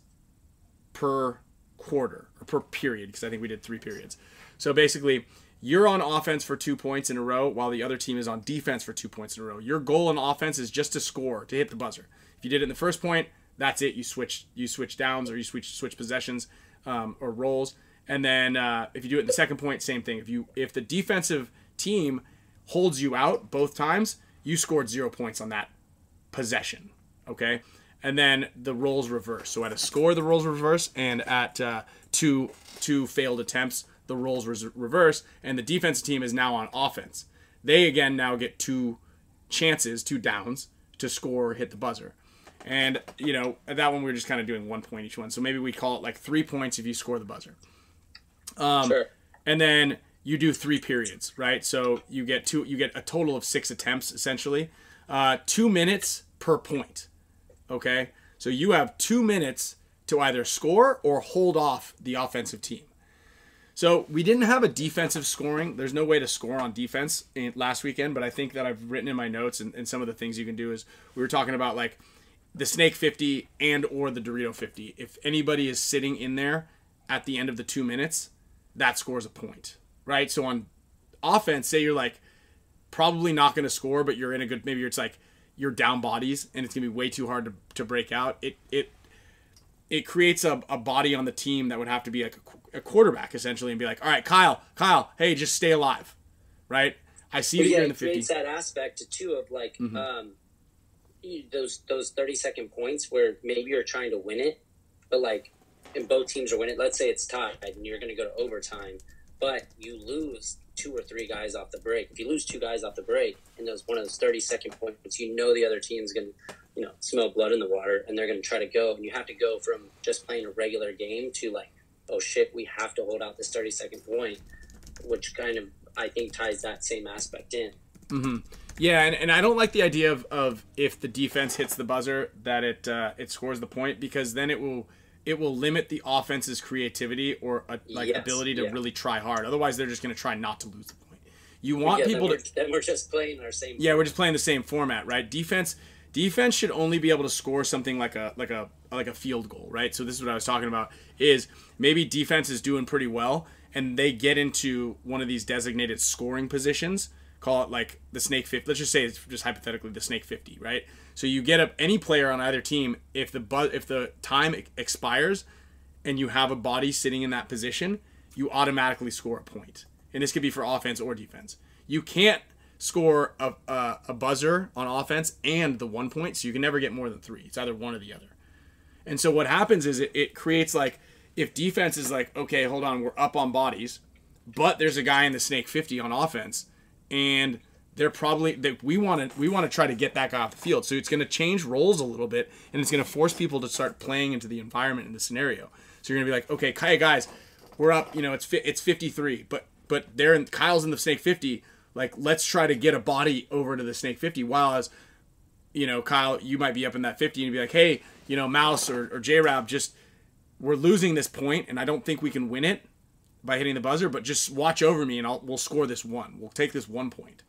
A: per quarter or per period because I think we did three periods. So basically, you're on offense for two points in a row while the other team is on defense for two points in a row. Your goal on offense is just to score, to hit the buzzer. If you did it in the first point, that's it. You switch you switch downs or you switch switch possessions um, or roles. And then uh, if you do it in the second point, same thing. If you if the defensive team holds you out both times, you scored zero points on that possession. Okay, and then the roles reverse. So at a score, the roles reverse, and at uh, two two failed attempts, the roles res- reverse, and the defensive team is now on offense. They again now get two chances, two downs to score, hit the buzzer. And you know at that one we are just kind of doing one point each one. So maybe we call it like three points if you score the buzzer. Um,
C: Sure.
A: and then you do three periods, right? So you get two, you get a total of six attempts essentially, uh, two minutes per point. Okay, so you have two minutes to either score or hold off the offensive team. So we didn't have a defensive scoring. There's no way to score on defense in, last weekend, but I think that I've written in my notes and, and some of the things you can do is we were talking about like the snake 50 and or the Dorito 50. If anybody is sitting in there at the end of the two minutes, that scores a point, right? So on offense, say you're like probably not going to score, but you're in a good maybe it's like you're down bodies and it's gonna be way too hard to, to break out. It it it creates a, a body on the team that would have to be like a, a quarterback essentially and be like, all right, Kyle, Kyle, hey, just stay alive, right? I see that
C: yeah,
A: you're in the
C: it creates
A: 50.
C: that aspect too of like
A: Mhm.
C: um, those those thirty second points where maybe you're trying to win it, but like, and both teams are winning. Let's say it's tied and you're going to go to overtime, but you lose two or three guys off the break. If you lose two guys off the break and those one of those thirty second points, you know the other team's going to you know smell blood in the water and they're going to try to go, and you have to go from just playing a regular game to like, oh shit, we have to hold out this thirty second point, which kind of I think ties that same aspect in.
A: Yeah, and, and I don't like the idea of, of if the defense hits the buzzer that it uh, it scores the point because then it will it will limit the offense's creativity or uh like
C: Yes,
A: ability to
C: yeah.
A: really try hard. Otherwise, they're just going to try not to lose the point. You want
C: Yeah,
A: people
C: we're,
A: to
C: then we're just playing our same.
A: yeah, we're just playing the same format, right? Defense defense should only be able to score something like a like a like a field goal, right? So this is what I was talking about is maybe defense is doing pretty well and they get into one of these designated scoring positions, call it like the snake 50. Let's just say it's just hypothetically the snake 50, right? So you get up any player on either team if the bu- if the time expires and you have a body sitting in that position, you automatically score a point. And this could be for offense or defense. You can't score a, a, a buzzer on offense and the one point, so you can never get more than three. It's either one or the other. And so what happens is it, it creates like, if defense is like, okay, hold on, we're up on bodies, but there's a guy in the snake 50 on offense, and they're probably that we want to we want to try to get that guy off the field. So it's going to change roles a little bit, and it's going to force people to start playing into the environment in the scenario. So you're going to be like, okay, hey guys, we're up. You know, it's fi- it's 53, but but they're in Kyle's in the snake 50. Like let's try to get a body over to the snake 50. While as you know, Kyle, you might be up in that 50 and be like, hey, you know, Mouse or, or J Rab, just we're losing this point, and I don't think we can win it by hitting the buzzer. But just watch over me, and I'll we'll score this one. We'll take this one point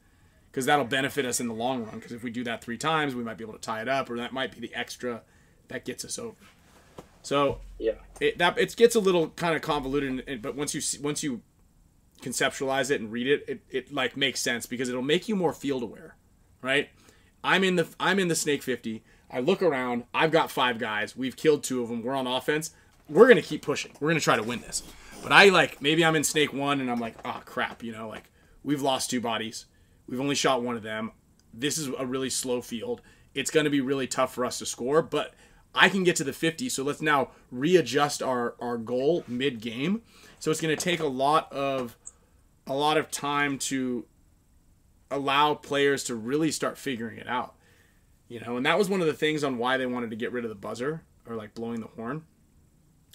A: because that'll benefit us in the long run. Because if we do that three times, we might be able to tie it up, or that might be the extra that gets us over. So
B: Yeah.
A: it that it gets a little kind of convoluted, but once you see, once you conceptualize it and read it, it, it like makes sense because it'll make you more field aware, right? I'm in the I'm in the snake 50. I look around. I've got five guys. We've killed two of them. We're on offense. We're gonna keep pushing. We're gonna try to win this. But I like maybe I'm in snake one and I'm like, oh crap, you know, like we've lost two bodies. We've only shot one of them. This is a really slow field. It's gonna be really tough for us to score, but I can get to the 50. So let's now readjust our our goal mid game. So it's gonna take a lot of a lot of time to allow players to really start figuring it out. You know, and that was one of the things on why they wanted to get rid of the buzzer or like blowing the horn.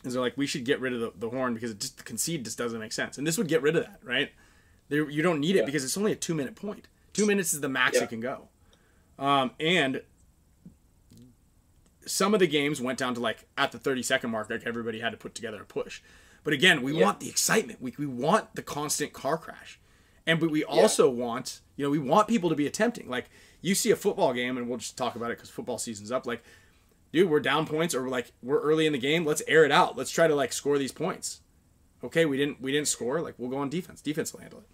A: Is they're like, we should get rid of the, the horn because it just the concede just doesn't make sense. And this would get rid of that, right? There, you don't need it
B: Yeah.
A: because it's only a two minute point. Two minutes is the max
B: Yeah.
A: it can go. Um, and some of the games went down to like at the 30 second mark, like everybody had to put together a push. But again, we
B: Yeah.
A: want the excitement. We, we want the constant car crash. And but we also want, you know, we want people to be attempting. Like you see a football game, and we'll just talk about it because football season's up. Like, dude, we're down points, or we're like we're early in the game. Let's air it out. Let's try to like score these points. Okay, we didn't we didn't score. Like we'll go on defense. Defense will handle it.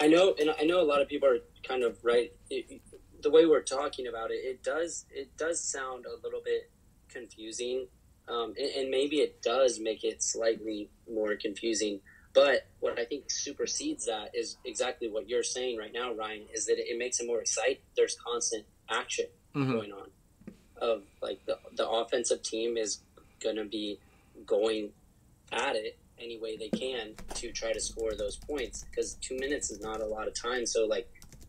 B: I know, and I know a lot of people are kind of right. It, the way we're talking about it, it does it does sound a little bit confusing, um, and, and maybe it does make it slightly more confusing. But what I think supersedes that is exactly what you're saying right now, Ryan. Is that it makes it more exciting. There's constant action
A: Mhm.
B: going on. Of like the the offensive team is going to be going at it any way they can to try to score those points because two minutes is not a lot of time. So, like,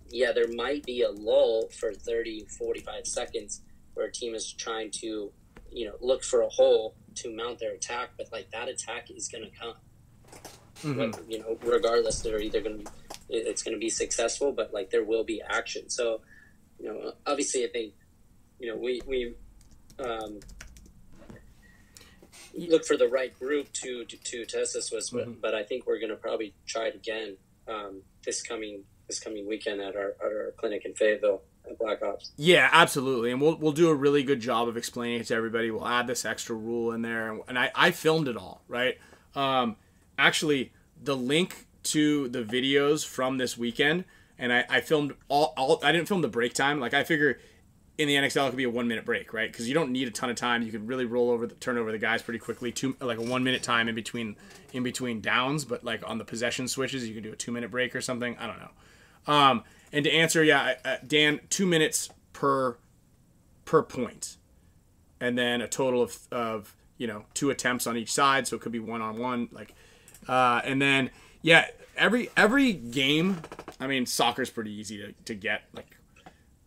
B: yeah, there might be a lull for 30, 45 seconds where a team is trying to, you know, look for a hole to mount their attack, but like that attack is going to come. Like, you know, regardless, they're either going to, it's going to be successful, but like there will be action. So, you know, obviously, I think, you know, we, we, um, look for the right group to to, to test this with,
A: Mhm.
B: but I think we're going to probably try it again um, this coming this coming weekend at our at our clinic in Fayetteville at Black Ops.
A: Yeah, absolutely, and we'll we'll do a really good job of explaining it to everybody. We'll add this extra rule in there, and I I filmed it all right. Um, actually, the link to the videos from this weekend, and I I filmed all, all I didn't film the break time. Like I figure in the NXL it could be a one minute break, right? Because you don't need a ton of time. You can really roll over the turn over the guys pretty quickly. Two like a one minute time in between in between downs, but like on the possession switches, you can do a two minute break or something. I don't know. Um, and to answer, yeah, uh, Dan, two minutes per per point, and then a total of of you know two attempts on each side, so it could be one on one, like, uh, and then yeah, every every game. I mean, soccer's pretty easy to, to get, like,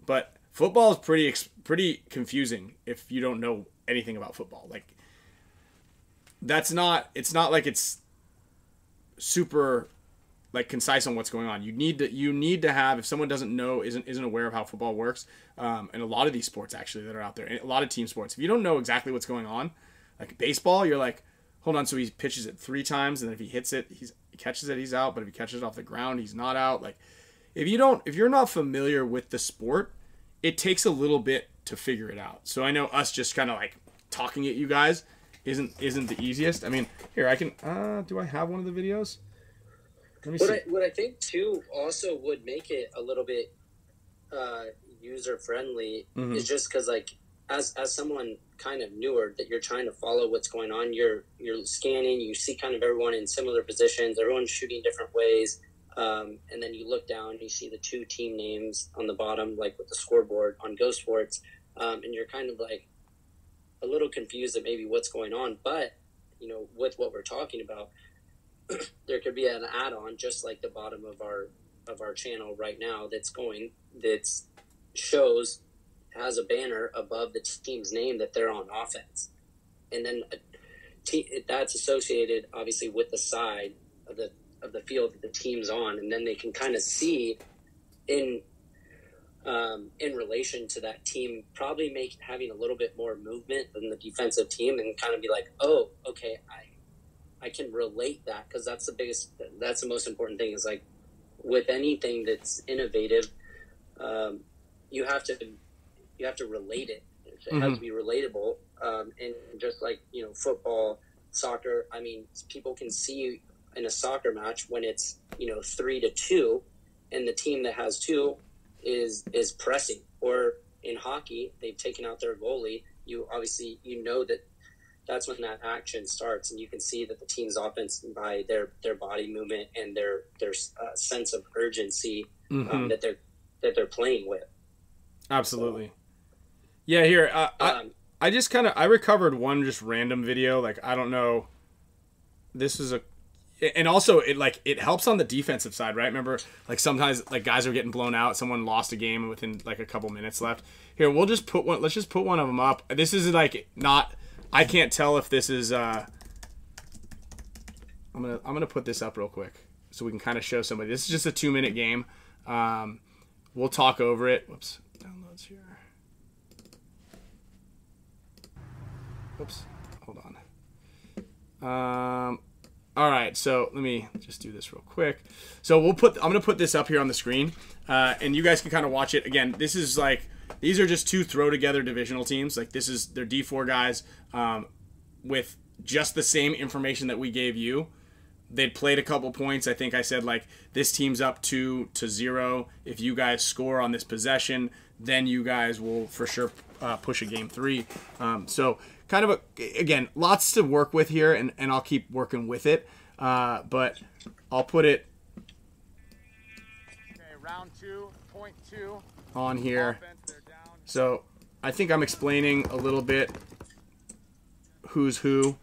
A: but football is pretty pretty confusing if you don't know anything about football. Like, that's not. It's not like it's super like concise on what's going on. You need to you need to have if someone doesn't know isn't isn't aware of how football works, um, and a lot of these sports actually that are out there, a lot of team sports. If you don't know exactly what's going on, like baseball, you're like, hold on, so he pitches it three times, and then if he hits it, he's he catches it, he's out. But if he catches it off the ground, he's not out. Like if you don't if you're not familiar with the sport, it takes a little bit to figure it out. So I know us just kind of like talking at you guys isn't isn't the easiest. I mean, here I can. Uh, do I have one of the videos? Let me
B: What
A: see.
B: I, what I think too also would make it a little bit uh, user friendly
A: Mhm.
B: is just because like as as someone kind of newer that you're trying to follow what's going on, you're you're scanning, you see kind of everyone in similar positions, everyone's shooting different ways, um, and then you look down, you see the two team names on the bottom, like with the scoreboard on Go Sports, um, and you're kind of like a little confused at maybe what's going on, but you know with what we're talking about there could be an add-on just like the bottom of our of our channel right now that's going that's shows has a banner above the team's name that they're on offense, and then that's associated obviously with the side of the of the field that the team's on, and then they can kind of see in um, in relation to that team probably make having a little bit more movement than the defensive team, and kind of be like, oh, okay, I I can relate that because that's the biggest that's the most important thing is like with anything that's innovative, um, you have to you have to relate it. It has
A: Mhm.
B: to be relatable, um, and just like you know, football, soccer. I mean, people can see in a soccer match when it's you know three to two, and the team that has two is is pressing. Or in hockey, they've taken out their goalie. You obviously you know that that's when that action starts, and you can see that the team's offense by their their body movement and their their uh, sense of urgency
A: Mhm.
B: um, that they're that they're playing with.
A: Absolutely. Yeah, here uh, I
B: Um,
A: I just kind of I recovered one just random video. Like I don't know. This is a, and also it like it helps on the defensive side, right? Remember, like sometimes like guys are getting blown out. Someone lost a game within like a couple minutes left. Here, we'll just put one. Let's just put one of them up. This is like not. I can't tell if this is. uh I'm gonna I'm gonna put this up real quick so we can kind of show somebody. This is just a two minute game. Um, we'll talk over it. Whoops, downloads here. Oops, hold on. Um, all right, so let me just do this real quick. So we'll put. I'm gonna put this up here on the screen, uh, and you guys can kind of watch it. Again, this is like these are just two throw together divisional teams. Like this is they're D4 guys um, with just the same information that we gave you. They'd played a couple points. I think I said like this team's up two to zero. If you guys score on this possession, then you guys will for sure uh, push a game three. Um, so kind of a again lots to work with here, and, and I'll keep working with it. Uh, but I'll put it
D: Okay, round two, point two.
A: on here.
D: Offense.
A: So I think I'm explaining a little bit who's who.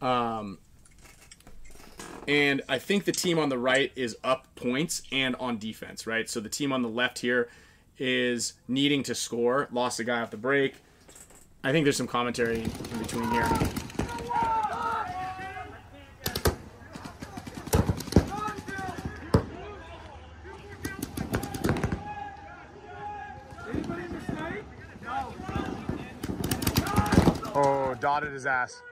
A: Um, and I think the team on the right is up points and on defense, right? So the team on the left here is needing to score, lost a guy off the break. I think there's some commentary in between here.
D: Oh, dotted his ass.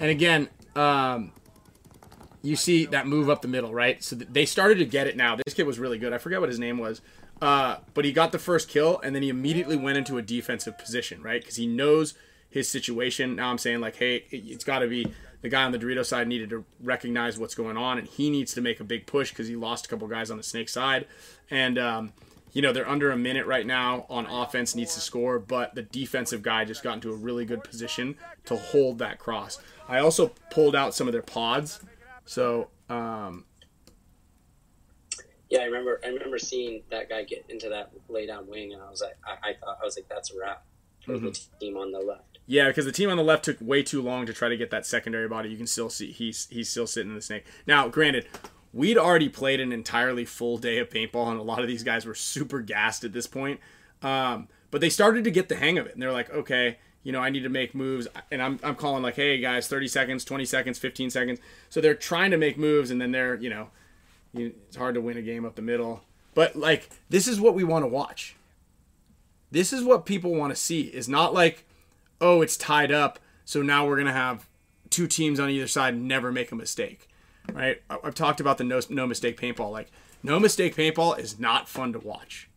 A: And again, um, you see that move up the middle, right? So they started to get it now. This kid was really good. I forget what his name was, uh, but he got the first kill, and then he immediately went into a defensive position, right? Because he knows his situation. Now I'm saying like, hey, it- it's got to be the guy on the Dorito side needed to recognize what's going on, and he needs to make a big push because he lost a couple guys on the snake side, and um, you know they're under a minute right now on offense, needs to score, but the defensive guy just got into a really good position to hold that cross. I also pulled out some of their pods, so um,
B: Yeah, I remember. I remember seeing that guy get into that lay down wing, and I was like, I, I thought I was like, that's a wrap for the team on the left.
A: Yeah, because the team on the left took way too long to try to get that secondary body. You can still see he's he's still sitting in the snake. Now, granted, we'd already played an entirely full day of paintball, and a lot of these guys were super gassed at this point. Um, but they started to get the hang of it, and they're like, okay, you know, I need to make moves, and I'm I'm calling like, hey guys, 30 seconds, 20 seconds, 15 seconds. So they're trying to make moves, and then they're you know, you, it's hard to win a game up the middle. But like, this is what we want to watch. This is what people want to see. Is not like oh, it's tied up, so now we're gonna have two teams on either side never make a mistake, right? I've talked about the no, no mistake paintball. Like, no mistake paintball is not fun to watch.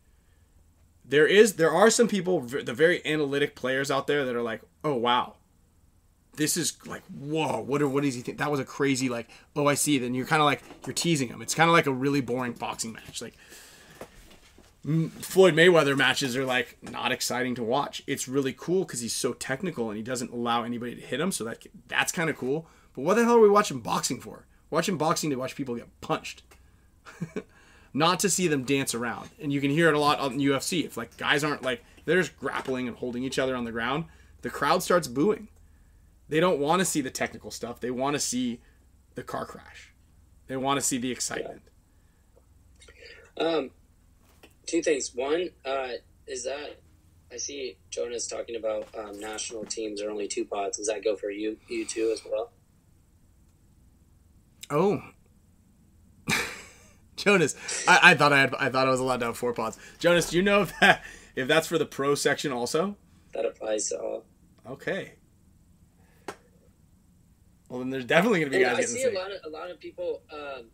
A: There is, there are some people, the very analytic players out there that are like, oh wow, this is like, whoa, what are, what does he think? That was a crazy like, oh I see. Then you're kind of like you're teasing them. It's kind of like a really boring boxing match. Like Floyd Mayweather matches are like not exciting to watch. It's really cool because he's so technical and he doesn't allow anybody to hit him. So that that's kind of cool. But what the hell are we watching boxing for? Watching boxing to watch people get punched, not to see them dance around. And you can hear it a lot on UFC. If like guys aren't like they're just grappling and holding each other on the ground, the crowd starts booing. They don't want to see the technical stuff. They want to see the car crash. They want to see the excitement.
B: Um, two things. One uh, is that I see Jonas talking about um, national teams are only two pods. Does that go for you you two as well?
A: Oh. Jonas, I, I thought I had I thought I was allowed to have four pods. Jonas, do you know if that if that's for the pro section also?
B: That applies to all.
A: Okay. Well, then there's definitely going to be
B: And
A: guys
B: I
A: getting
B: see a lot of a lot of people um,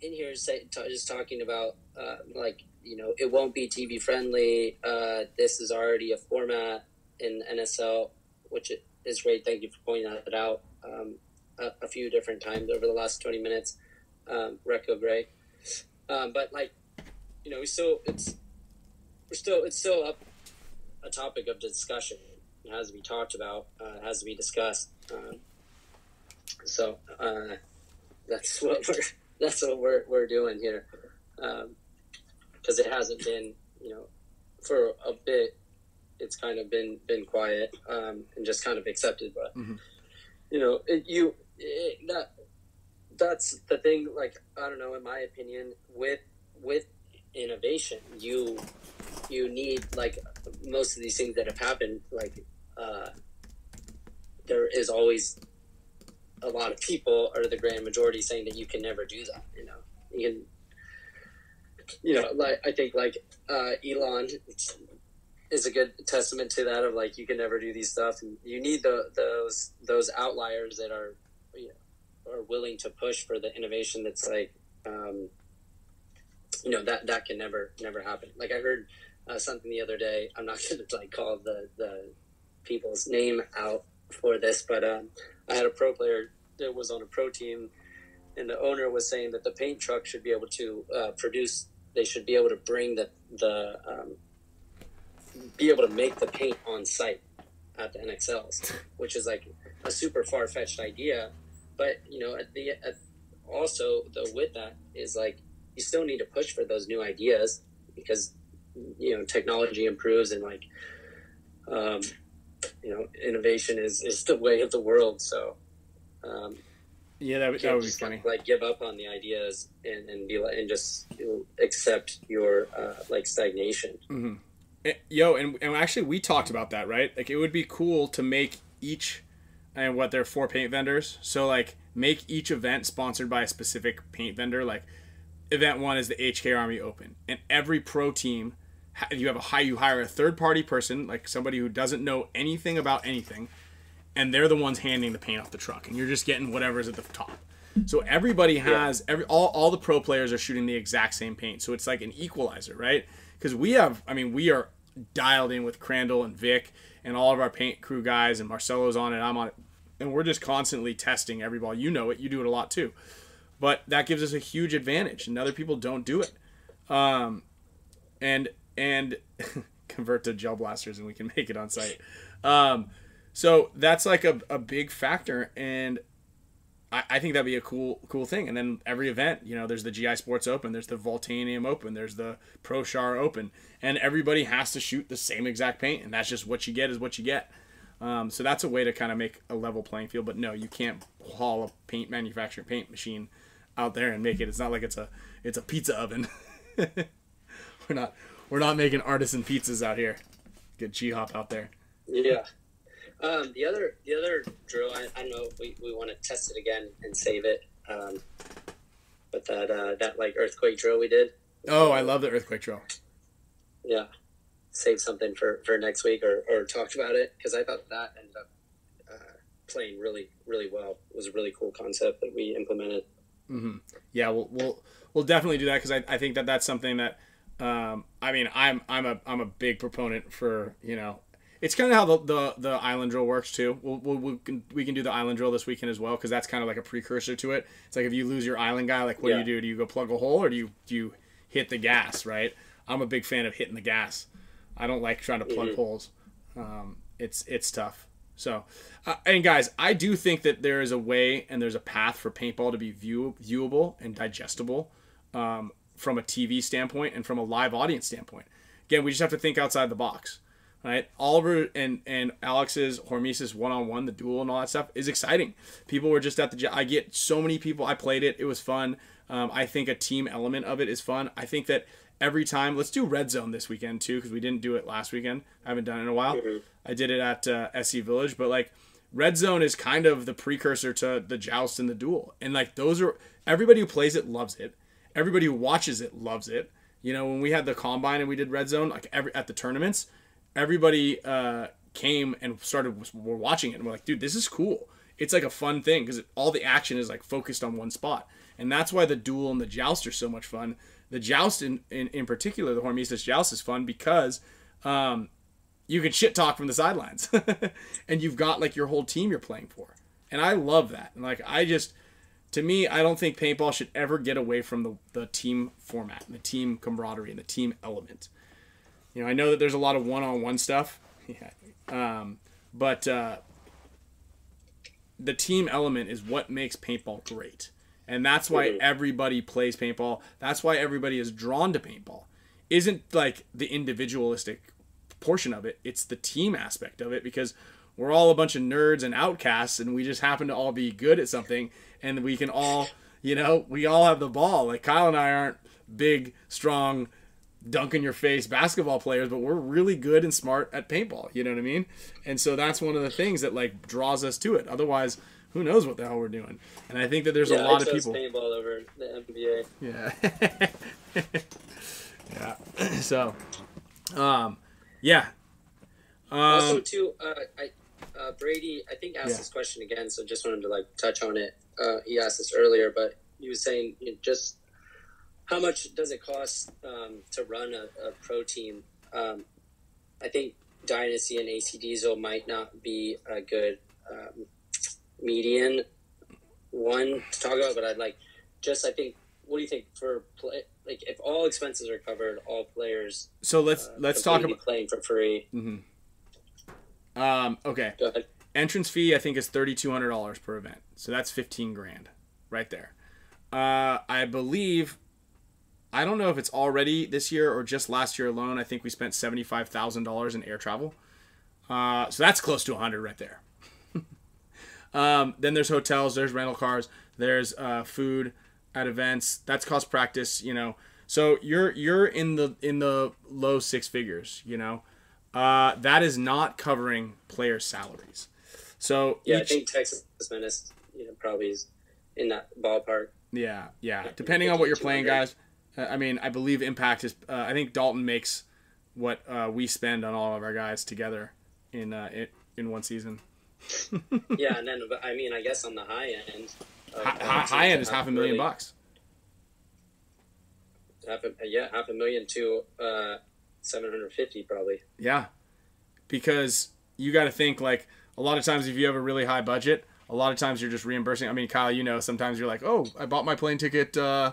B: in here say, t- just talking about uh, like you know it won't be TV friendly. Uh, this is already a format in NSL, which is great. Thank you for pointing that out um, a, a few different times over the last twenty minutes. Um, Reco Gray, um, but like you know, we still it's we're still it's still up a topic of discussion. It has to be talked about. Uh, it has to be discussed. Um, so uh, that's what we're that's what we're we're doing here, because it hasn't been you know for a bit. It's kind of been been quiet um, and just kind of accepted, but
A: Mhm.
B: you know it, you it, that that's the thing. Like I don't know, in my opinion, with with innovation, you you need like most of these things that have happened. Like uh, there is always a lot of people or the grand majority saying that you can never do that. You know, you can, you know, like I think like uh, Elon is a good testament to that of like you can never do these stuff, and you need the, those those outliers that are are willing to push for the innovation that's like. Um, you know that that can never never happen. Like I heard uh, something the other day. I'm not to like call the the people's name out for this, but um, I had a pro player that was on a pro team, and the owner was saying that the paint truck should be able to uh, produce. They should be able to bring the the um, be able to make the paint on site at the NXLs, which is like a super far fetched idea. But you know, at the at also the with that is like you still need to push for those new ideas because you know technology improves and like um, you know innovation is is the way of the world. So um,
A: Yeah, that, that would be funny.
B: like give up on the ideas and, and be like and just accept your uh, like stagnation.
A: Eh, Yo, and, and actually, we talked about that, right? Like, it would be cool to make each, and what they're four paint vendors. So, like, make each event sponsored by a specific paint vendor. Like, event one is the HK Army Open, and every pro team, you have a high, you hire a third party person, like somebody who doesn't know anything about anything, and they're the ones handing the paint off the truck, and you're just getting whatever's at the top. So everybody has every all, all the pro players are shooting the exact same paint. So it's like an equalizer, right? Because we have, I mean, we are dialed in with Crandall and Vic and all of our paint crew guys, and Marcelo's on it, I'm on it, and we're just constantly testing every ball. You know it, you do it a lot too, but that gives us a huge advantage, and other people don't do it. Um, and and convert to gel blasters, and we can make it on site. Um, so that's like a, a big factor, and I, I think that'd be a cool cool thing. And then every event, you know, there's the GI Sportz Open, there's the Voltanium Open, there's the Pro Char Open, and everybody has to shoot the same exact paint, and that's just what you get is what you get. Um, so that's a way to kind of make a level playing field. But no, you can't haul a paint manufacturing paint machine out there and make it. It's not like it's a it's a pizza oven. we're not we're not making artisan pizzas out here. Get G Hop out there.
B: Yeah. Um, the other the other drill, I, I don't know if we, we want to test it again and save it. Um, but that uh, that like earthquake drill we did,
A: Oh, I love the earthquake drill.
B: yeah, save something for, for next week or, or talk about it because I thought that ended up uh, playing really really well. It was a really cool concept that we implemented.
A: yeah, we'll we'll we'll definitely do that because I, I think that that's something that um, I mean I'm I'm a I'm a big proponent for you know it's kind of how the, the the island drill works too. We'll, we'll, we can we can do the island drill this weekend as well because that's kind of like a precursor to it. It's like if you lose your island guy, like what do you do? Do you go plug a hole or do you do you hit the gas? Right. I'm a big fan of hitting the gas. I don't like trying to plug holes. Um, it's it's tough. So, uh, and guys, I do think that there is a way and there's a path for paintball to be view, viewable and digestible um, from a TV standpoint and from a live audience standpoint. Again, we just have to think outside the box. Right? Oliver and and Alex's Hormesis one on one, the duel and all that stuff is exciting. People were just at the. I get so many people. I played it. It was fun. Um, I think a team element of it is fun. I think that every time, let's do red zone this weekend too because we didn't do it last weekend. I haven't done it in a while. I did it at uh, SC Village, but like red zone is kind of the precursor to the joust and the duel, and like those are everybody who plays it loves it. Everybody who watches it loves it. You know, when we had the combine and we did red zone, like every at the tournaments, everybody uh, came and started were watching it and we're like, dude, this is cool. It's like a fun thing because all the action is like focused on one spot, and that's why the duel and the joust are so much fun. The joust in in, in particular, the Hormesis joust is fun because um, you can shit talk from the sidelines, and you've got like your whole team you're playing for, and I love that. And like I just to me, I don't think paintball should ever get away from the, the team format, the team camaraderie, and the team element. You know, I know that there's a lot of one-on-one stuff, yeah, um, but uh, the team element is what makes paintball great, and that's why
B: Mhm.
A: everybody plays paintball. That's why everybody is drawn to paintball. Isn't like the individualistic portion of it; it's the team aspect of it because we're all a bunch of nerds and outcasts, and we just happen to all be good at something, and we can all, you know, we all have the ball. Like Kyle and I aren't big, strong, dunk in your face basketball players, but we're really good and smart at paintball. You know what I mean? And so that's one of the things that like draws us to it. Otherwise, who knows what the hell we're doing? And I think that there's a lot of people.
B: paintball over the NBA.
A: Yeah. yeah. so, um, yeah.
B: also,
A: Um,
B: too, uh, I, uh, Brady, I think asked
A: Yeah.
B: this question again, so just wanted to like touch on it. Uh, he asked this earlier, but he was saying you know, just how much does it cost um, to run a, a pro team? Um, I think Dynasty and AC Diesel might not be a good um, median one to talk about, but I'd like just I think. What do you think for play? Like, if all expenses are covered, all players
A: so let's
B: uh,
A: let's talk about.
B: playing for free.
A: Um, okay.
B: Go ahead.
A: entrance fee I think is thirty two hundred dollars per event, so that's fifteen grand right there. Uh, I believe, I don't know if it's already this year or just last year alone. I think we spent seventy five thousand dollars in air travel, uh, so that's close to a hundred right there. um, then there's hotels, there's rental cars, there's uh, food at events. That's cost practice, you know. So you're you're in the in the low six figures, you know. Uh, that is not covering player salaries. So
B: Yeah, I
A: each-
B: think Texas Menace, you know, probably is in that ballpark.
A: yeah, yeah. Depending on what you're playing, guys. Uh, I mean, I believe Impact is. Uh, I think Dalton makes what uh, we spend on all of our guys together in uh, in, in one season.
B: yeah, and then but I mean, I guess on the high end, of-
A: High, high, end is half a million
B: really-
A: bucks.
B: Half a, yeah, half a million to uh, seven hundred fifty probably.
A: Yeah, because you got to think like a lot of times if you have a really high budget, a lot of times you're just reimbursing. I mean, Kyle, you know, sometimes you're like, oh, I bought my plane ticket uh,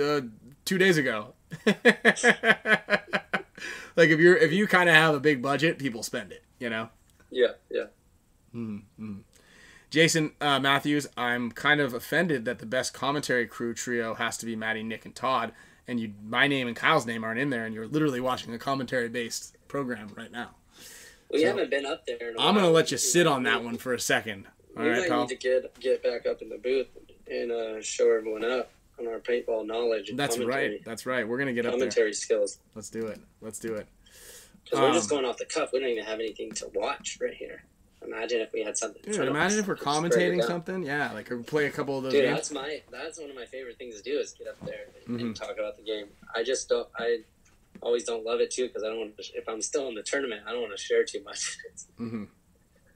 A: uh, two days ago. like if you're if you kind of have a big budget, people spend it. You know.
B: Yeah, yeah.
A: Jason uh, Matthews, I'm kind of offended that the best commentary crew trio has to be Maddie, Nick, and Todd, and you, my name and Kyle's name aren't in there, and you're literally watching a commentary-based program right now.
B: We
A: So,
B: haven't been up there.
A: I'm gonna let you sit on that one for a second. All
B: We
A: right,
B: might
A: pal.
B: need to get get back up in the booth and uh, show everyone up on our paintball knowledge.
A: That's
B: commentary,
A: right. That's right. We're gonna get up there.
B: Commentary skills.
A: Let's do it. Let's do it.
B: Because we're just
A: Um,
B: going off the cuff. We don't even have anything to watch right here. Imagine if we had something.
A: Dude, imagine if we're commentating something. Yeah, like play a couple of those
B: Dude,
A: games.
B: that's my that's one of my favorite things to do is get up there and,
A: Mm-hmm.
B: and talk about the game. I just don't. I always don't love it too because I don't want to. If I'm still in the tournament, I don't want to share too much.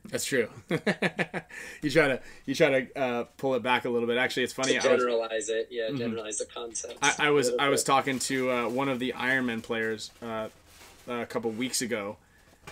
A: That's true. you try to you try to uh, pull it back a little bit. Actually, it's funny.
B: to
A: I was,
B: generalize it, yeah, generalize the concept.
A: I, I was I was talking to uh, one of the Ironman players uh, a couple weeks ago,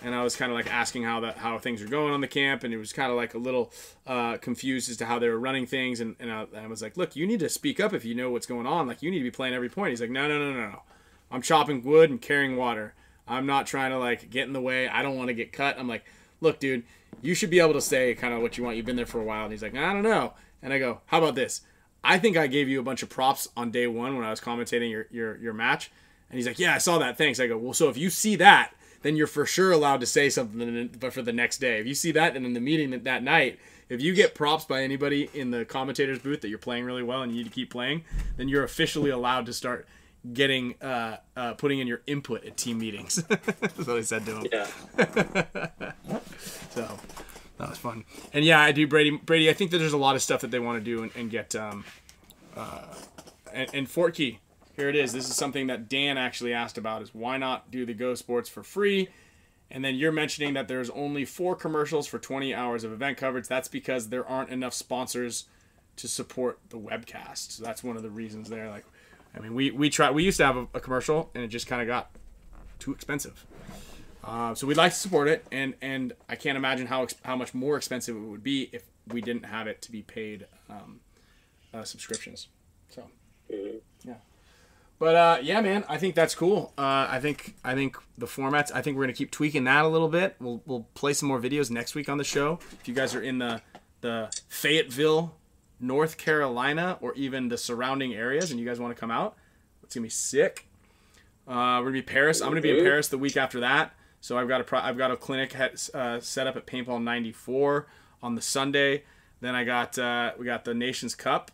A: and I was kind of like asking how that how things are going on the camp, and it was kind of like a little uh, confused as to how they were running things, and, and I, I was like, look, you need to speak up if you know what's going on. Like you need to be playing every point. He's like, no, no, no, no, no. I'm chopping wood and carrying water. I'm not trying to like get in the way. I don't want to get cut. I'm like, look, dude, you should be able to say kind of what you want. You've been there for a while. And he's like, I don't know. And I go, how about this? I think I gave you a bunch of props on day one when I was commentating your, your, your match. And he's like, yeah, I saw that. Thanks. I go, well, so if you see that, then you're for sure allowed to say something. But for the next day, if you see that and in the meeting that, that night, if you get props by anybody in the commentator's booth that you're playing really well and you need to keep playing, then you're officially allowed to start getting uh, uh, putting in your input at team meetings. That's what I said to him.
C: Yeah.
A: So that was fun. And yeah, I do Brady. Brady, I think that there's a lot of stuff that they want to do and, and get. Um, uh, and, and Fortkey, here it is. This is something that Dan actually asked about: is why not do the Go Sports for free? And then you're mentioning that there's only four commercials for 20 hours of event coverage. That's because there aren't enough sponsors to support the webcast. So that's one of the reasons there. Like, I mean, we we try. We used to have a, a commercial, and it just kind of got too expensive. Uh, so we'd like to support it, and and I can't imagine how how much more expensive it would be if we didn't have it to be paid um, uh, subscriptions. So
C: Mhm.
A: yeah, but uh, yeah, man, I think that's cool. Uh, I think I think the formats. I think we're gonna keep tweaking that a little bit. We'll we'll play some more videos next week on the show. If you guys are in the the Fayetteville, North Carolina, or even the surrounding areas, and you guys want to come out, it's gonna be sick. Uh, we're gonna be Paris. I'm gonna be in. Paris the week after that. So I've got a pro- I've got a clinic uh, set up at Paintball 94 on the Sunday. Then I got uh, we got the Nations Cup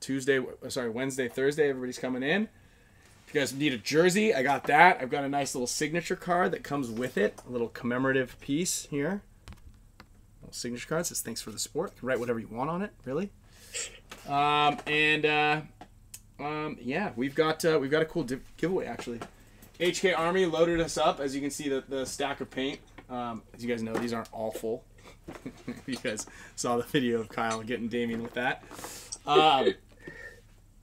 A: Tuesday. Sorry, Wednesday, Thursday. Everybody's coming in. If you guys need a jersey, I got that. I've got a nice little signature card that comes with it. A little commemorative piece here. Signature card says thanks for the support. Can write whatever you want on it, really. Um, and uh, um, yeah, we've got uh, we've got a cool div- giveaway actually. HK Army loaded us up, as you can see the, the stack of paint. Um, as you guys know, these aren't all full. you guys saw the video of Kyle getting Damien with that. Um,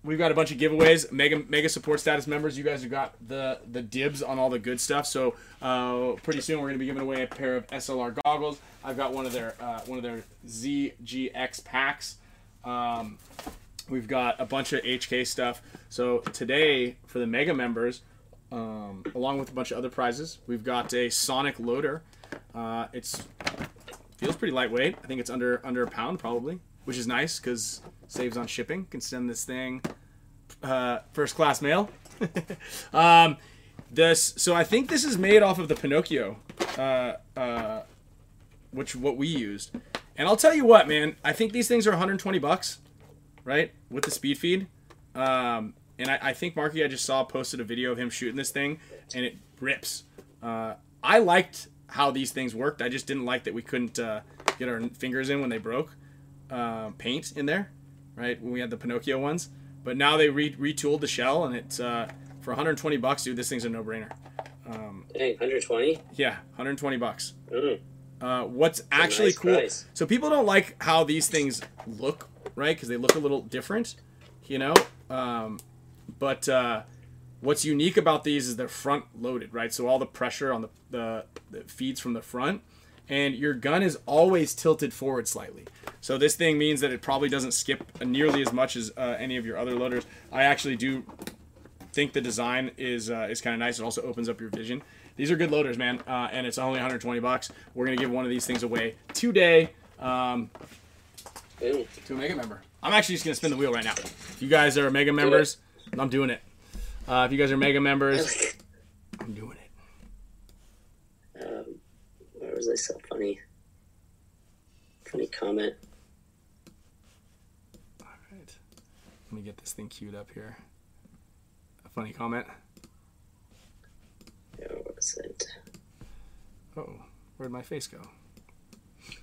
A: we've got a bunch of giveaways. Mega Mega support status members, you guys have got the the dibs on all the good stuff. So uh, pretty soon we're gonna be giving away a pair of SLR goggles. I've got one of their uh, one of their ZGX packs. Um, we've got a bunch of HK stuff. So today for the Mega members, um, along with a bunch of other prizes, we've got a Sonic loader. Uh, it's feels pretty lightweight. I think it's under under a pound probably, which is nice because saves on shipping. Can send this thing uh, first class mail. um, this so I think this is made off of the Pinokio, uh, uh, which what we used. And I'll tell you what, man. I think these things are 120 bucks, right, with the speed feed. Um, and I, I think Marky I just saw posted a video of him shooting this thing, and it rips. Uh, I liked how these things worked. I just didn't like that we couldn't uh, get our fingers in when they broke uh, paint in there, right? When we had the Pinokio ones. But now they re- retooled the shell, and it's uh, for 120 bucks, dude. This thing's a no-brainer. Um,
C: Dang, 120.
A: yeah, 120 bucks.
C: Mm.
A: Uh, what's actually
C: nice
A: cool?
C: price.
A: So people don't like how these things look, right? Because they look a little different, you know. Um, but uh, what's unique about these is they're front loaded, right? So all the pressure on the, the the feeds from the front, and your gun is always tilted forward slightly. So this thing means that it probably doesn't skip nearly as much as uh, any of your other loaders. I actually do think the design is uh, is kind of nice. It also opens up your vision. These are good loaders, man, uh, and it's only 120 bucks. We're gonna give one of these things away today um, to a mega member. I'm actually just gonna spin the wheel right now. If you guys are mega members, I'm doing it. Uh, if you guys are mega members, I'm doing it.
C: um, where was I so funny? Funny comment.
A: All right, let me get this thing queued up here. A funny comment.
C: Where was it?
A: Oh, where'd my face go?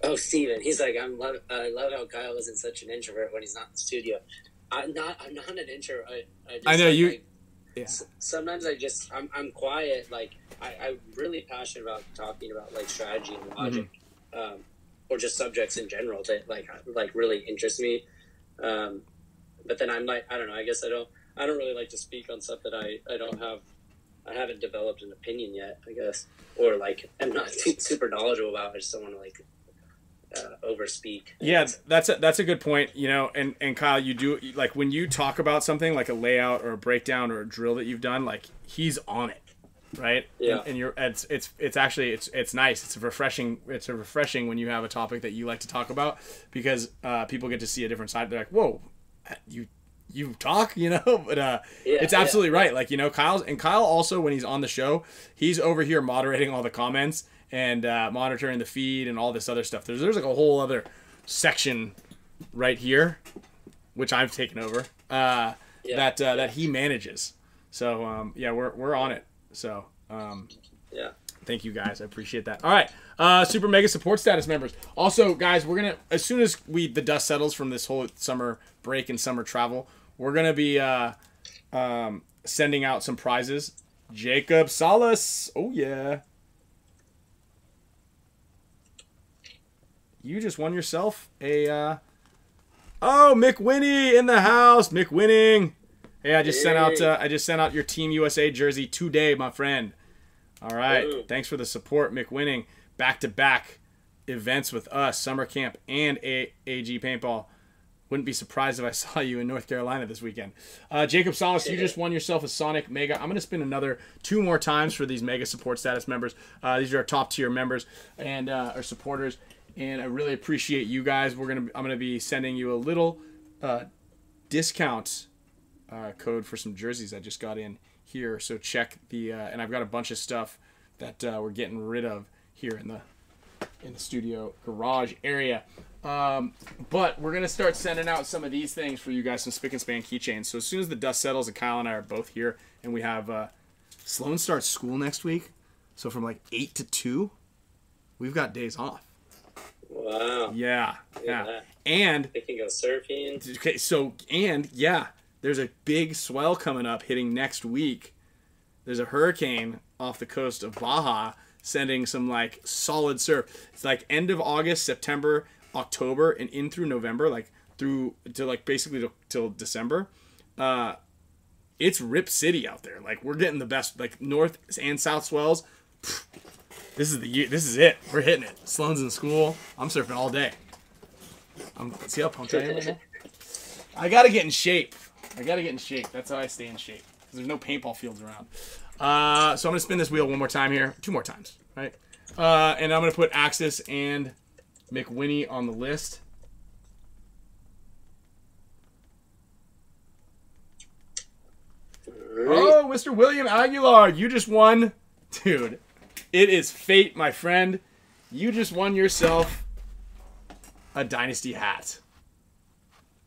C: Oh, Steven. He's like, I'm love. I love how Kyle isn't such an introvert when he's not in the studio. I'm not. I'm not an introvert. I, I, just,
A: I know
C: like,
A: you-
C: like,
A: Yeah.
C: Sometimes I just I'm, I'm quiet. Like I, I'm really passionate about talking about like strategy and logic,
A: Mm-hmm.
C: um, or just subjects in general that like like really interest me. Um, but then I'm like I don't know. I guess I don't I don't really like to speak on stuff that I I don't have. I haven't developed an opinion yet. I guess, or like I'm not super knowledgeable about. I just don't want to like uh, overspeak.
A: Yeah, that's a, that's a good point. You know, and and Kyle, you do like when you talk about something like a layout or a breakdown or a drill that you've done, like he's on it, right?
C: Yeah.
A: And, and you're it's it's it's actually it's it's nice. It's refreshing. It's a refreshing when you have a topic that you like to talk about because uh, people get to see a different side. They're like, whoa, you you talk, you know. But uh,
C: Yeah,
A: it's
C: yeah.
A: absolutely right. Like you know, Kyle's and Kyle also when he's on the show, he's over here moderating all the comments and uh, monitoring the feed and all this other stuff. There's there's like a whole other section right here, which I've taken over. Uh,
C: Yeah.
A: that uh, that he manages. So um, yeah, we're we're on it. So um,
C: Yeah.
A: Thank you guys. I appreciate that. All right. Uh, super mega support status members. Also, guys, we're gonna as soon as we the dust settles from this whole summer break and summer travel, we're gonna be uh, um, sending out some prizes. Jacob Salas. Oh yeah. You just won yourself a uh, Oh, Mick Winnie in the house. Mick winning. Hey, I just sent out uh, I just sent out your Team USA jersey today, my friend. All right.
C: Ooh.
A: Thanks for the support, Mick Winning. Back to back events with us, summer camp and A- AG paintball. Wouldn't be surprised if I saw you in North Carolina this weekend. Uh, Jacob Solis, you just won yourself a Sonic Mega. I'm going to spin another two more times for these Mega support status members. Uh, these are our top tier members and uh, our supporters, and I really appreciate you guys. We're gonna I'm to be sending you a little uh, discount uh, code for some jerseys I just got in here. So check the uh, and I've got a bunch of stuff that uh, we're getting rid of here in the in the studio garage area. Um, but we're gonna start sending out some of these things for you guys, some spick and span keychains. So as soon as the dust settles, and Kyle and I are both here, and we have uh, Sloan starts school next week, so from like eight to two, we've got days off.
C: Wow.
A: Yeah, yeah, and
C: They can go surfing.
A: Okay, so and yeah, there's a big swell coming up hitting next week. There's a hurricane off the coast of Baja sending some like solid surf. It's like end of August, September, October, and in through November, like through to like basically till, till December. Uh, it's Rip City out there. Like we're getting the best, like north and south swells. This is the year. This is it. We're hitting it. Sloan's in school. I'm surfing all day. I'm see how pumped I am right. I gotta get in shape. I gotta get in shape. That's how I stay in shape. 'Cause there's no paintball fields around. Uh, so I'm gonna spin this wheel one more time here, two more times, right? Uh, and I'm gonna put Axis and McWinney on the list. Oh, Mr. William Aguilar, you just won, dude. It is fate, my friend. You just won yourself a dynasty hat.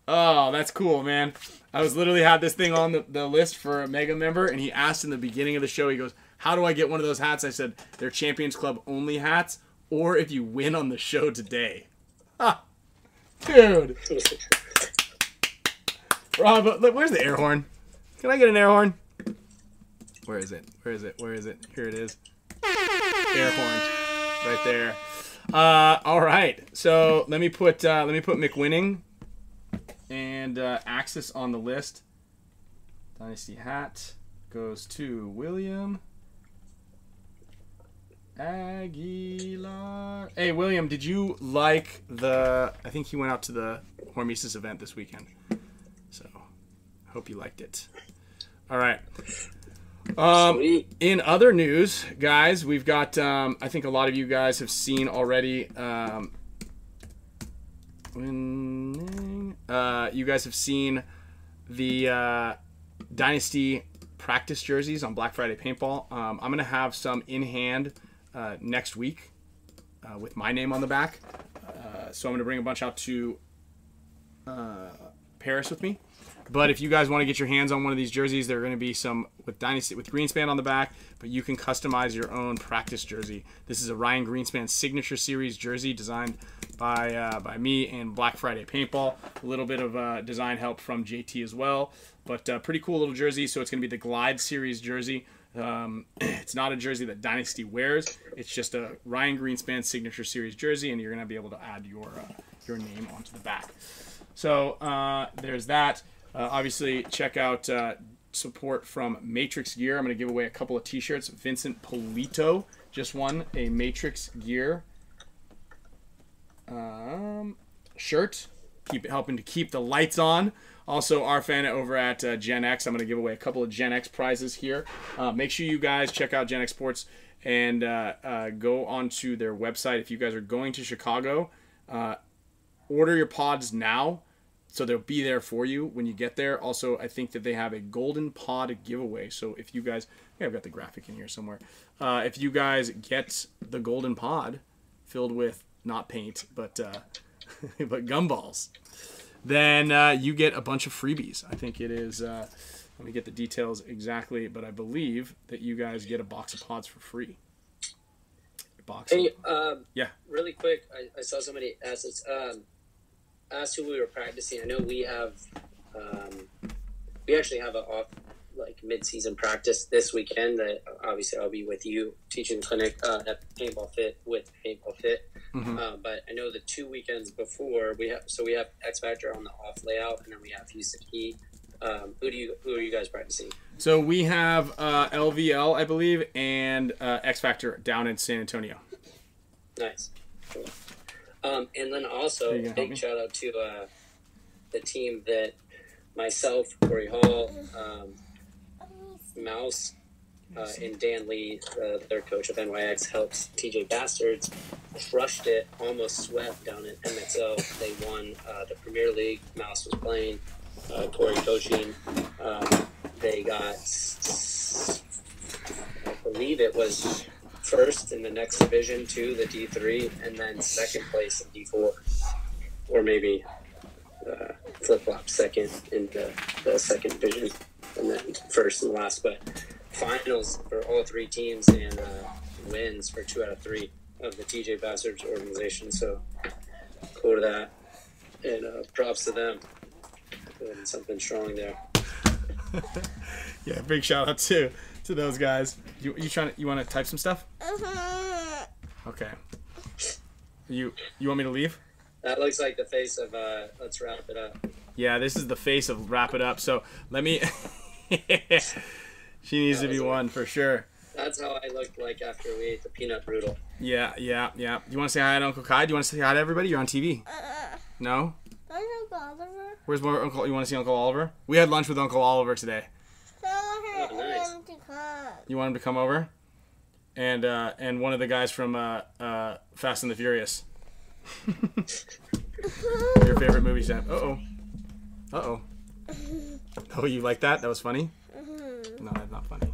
A: Oh, that's cool, man. I was literally had this thing on the, the list for a mega member, and he asked in the beginning of the show, he goes, How do I get one of those hats? I said, They're Champions Club only hats, or if you win on the show today. Ha! Dude. Rob, uh, look, where's the air horn? Can I get an air horn? Where is it? Where is it? Where is it? Here it is. Air horn. Right there. Uh, all right. So let me put uh, let me put McWinning and uh, Axis on the list. Dynasty hat goes to William Aguilar. Hey William, did you like the? I think he went out to the Hormesis event this weekend. So hope you liked it. All right. Um, in other news, guys, we've got. Um, I think a lot of you guys have seen already. Um, winning. Uh, you guys have seen the uh, Dynasty practice jerseys on Black Friday Paintball. Um, I'm gonna have some in hand uh, next week uh, with my name on the back. Uh, so I'm gonna bring a bunch out to uh, Paris with me. But if you guys want to get your hands on one of these jerseys, there are going to be some with Dynasty with Greenspan on the back, but you can customize your own practice jersey. This is a Ryan Greenspan signature series jersey designed by uh, by me and Black Friday Paintball. A little bit of uh, design help from JT as well, but uh, pretty cool little jersey. So it's going to be the Glide series jersey. Um, it's not a jersey that Dynasty wears. It's just a Ryan Greenspan signature series jersey, and you're going to be able to add your uh, your name onto the back. So uh, there's that. Uh, obviously, check out uh, support from Matrix Gear. I'm going to give away a couple of T-shirts. Vincent Polito just won a Matrix Gear um, shirt, keep helping to keep the lights on. Also, our fan over at uh, Gen X, I'm going to give away a couple of Gen X prizes here. Uh, make sure you guys check out Gen X Sports and uh, uh, go onto their website. If you guys are going to Chicago, uh, order your pods now so they'll be there for you when you get there. Also, I think that they have a golden pod giveaway. So if you guys, yeah, I've got the graphic in here somewhere. Uh, if you guys get the golden pod filled with not paint, but uh, but gumballs, then uh, you get a bunch of freebies. I think it is. Uh, let me get the details exactly, but I believe that you guys get a box of pods for free. Box.
B: Hey, um,
A: Yeah.
B: Really quick, I, I saw somebody ask us, um, asked who we were practicing. I know we have, um, we actually have a off like mid-season practice this weekend. That obviously I'll be with you teaching clinic uh, at Paintball Fit with Paintball Fit.
A: Mhm.
B: Uh, but I know the two weekends before we have, so we have X Factor on the off layout, and then we have Houston Heat. Um, who do you who are you guys practicing?
A: So we have uh, LVL, I believe, and uh, X Factor down in San Antonio.
B: Nice. Cool. Um, and then also,
A: Are you gonna help me?
B: big shout out to uh, the team that myself, Corey Hall, um, Mouse, uh, and Dan Lee, uh, their coach of NYX, helps TJ Bastards, crushed it, almost swept down at MXO. They won uh, the Premier League. Mouse was playing, uh, Corey coaching. Um, they got, I believe it was first in the next division to the D3, and then second place in D4, or maybe uh, flip flop second in the, the second division, and then first and last. But finals for all three teams and uh, wins for two out of three of the TJ Bastards organization. So cool to that, and uh, props to them. Something strong there.
A: Yeah, big shout out to to those guys. You you trying to you want to type some stuff? Okay. You you want me to leave?
B: That looks like the face of. Uh, let's wrap it up.
A: Yeah, this is the face of wrap it up. So let me. she needs to be one for sure.
B: That's how I looked like after we ate the peanut brutal.
A: Yeah, yeah, yeah. You want to say hi to Uncle Kai? Do you want to say hi to everybody? You're on TV. No. Where's more Uncle? You want to see Uncle Oliver? We had lunch with Uncle Oliver today. You want him to come over? And uh, and one of the guys from uh, uh, Fast and the Furious. Your favorite movie, Sam? Uh oh. Uh oh. Oh, you like that? That was funny. No, that's not funny.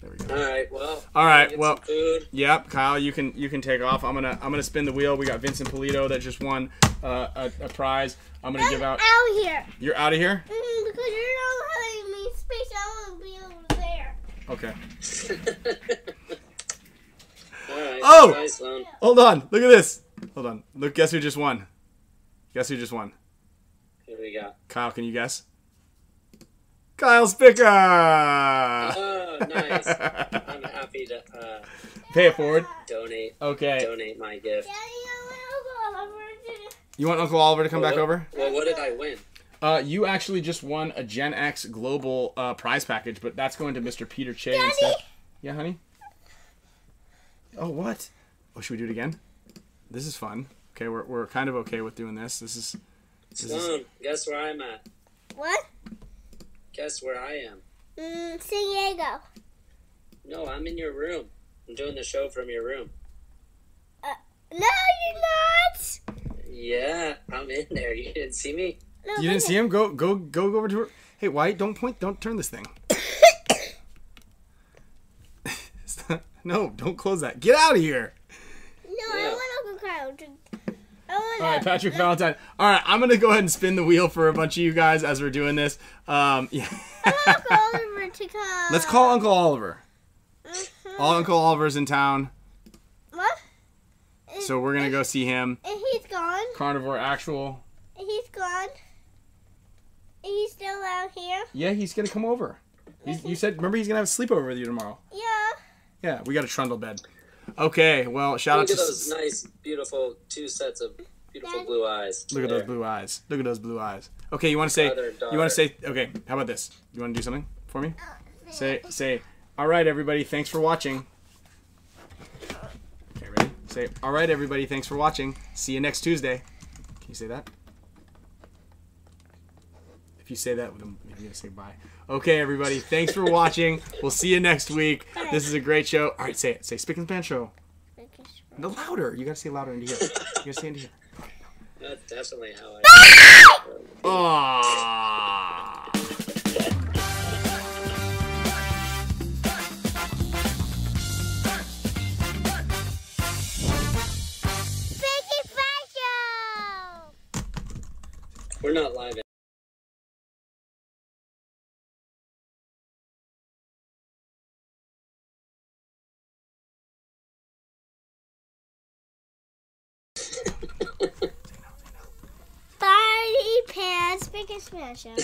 A: There we go.
B: All right. Well.
A: All right, well-
B: food.
A: Yep, Kyle, you can you can take off. I'm gonna I'm gonna spin the wheel. We got Vincent Polito that just won uh, a, a prize. I'm gonna give out.
E: out here.
A: You're out of here.
E: Mm, because you're not letting me space out and be over there.
A: Okay.
B: All right.
A: Oh!
B: Bye, Sloan.
A: Hold on. Look at this. Hold on. Look. Guess who just won? Guess who just won?
B: Who do we got?
A: Kyle, can you guess? Kyle Spicka.
B: Oh, nice. I'm happy to uh,
A: Pay it forward.
B: donate
A: Okay.
B: donate my gift.
E: Daddy, I will go over to
A: You want Uncle Oliver to come back
B: Well,
A: over?
B: Well, what did I win?
A: Uh, you actually just won a Gen X Global uh, prize package, but that's going to Mr. Peter Che instead. Yeah, honey. Oh, what? Oh, should we do it again? This is fun. Okay, we're, we're kind of okay with doing this. This is is-
B: Sloan, guess where I'm at?
E: What?
B: Guess where I am?
E: Mm, San Diego.
B: No, I'm in your room. I'm doing the show from your room.
E: No, you're not.
B: Yeah, I'm in there. You didn't see me?
E: No,
A: you didn't see him? Go go go over to her. Hey, White, don't point. Don't turn this thing. no, don't close that. Get out of here.
E: No, I want Uncle Kyle to. I want
A: All right, Patrick Valentine. All right, I'm gonna go ahead and spin the wheel for a bunch of you guys as we're doing this. Um, yeah.
E: Uncle Oliver to come.
A: Let's call Uncle Oliver.
E: Mhm.
A: All Uncle Oliver's in town,
E: What?
A: so we're gonna go see him.
E: And he's gone.
A: Carnivore Actual.
E: And he's gone. And he's still out here.
A: Yeah, he's gonna come over. He's, you said, remember, he's gonna have a sleepover with you tomorrow.
E: Yeah.
A: Yeah, we got a trundle bed. Okay, well, shout out
B: Look
A: to
B: at those nice, beautiful two sets of beautiful
E: Daddy.
B: blue eyes.
A: look at those blue eyes. Look at those blue eyes. Okay, you want to say?
B: Father and
A: You want to say? Okay, how about this? You want to do something for me? Oh, say say. All right, everybody. Thanks for watching. Okay, ready? Say. All right, everybody. Thanks for watching. See you next Tuesday. Can you say that? You say that, then you gotta say bye. Okay, everybody. Thanks for watching. We'll see you next week. This is a great show. All right, say it. Say Spick and Span Show. No, louder. You gotta say louder into here. You gotta say into here.
B: That's definitely how I.
E: Aww.
C: We're not live.
E: Pants Biggest mansion.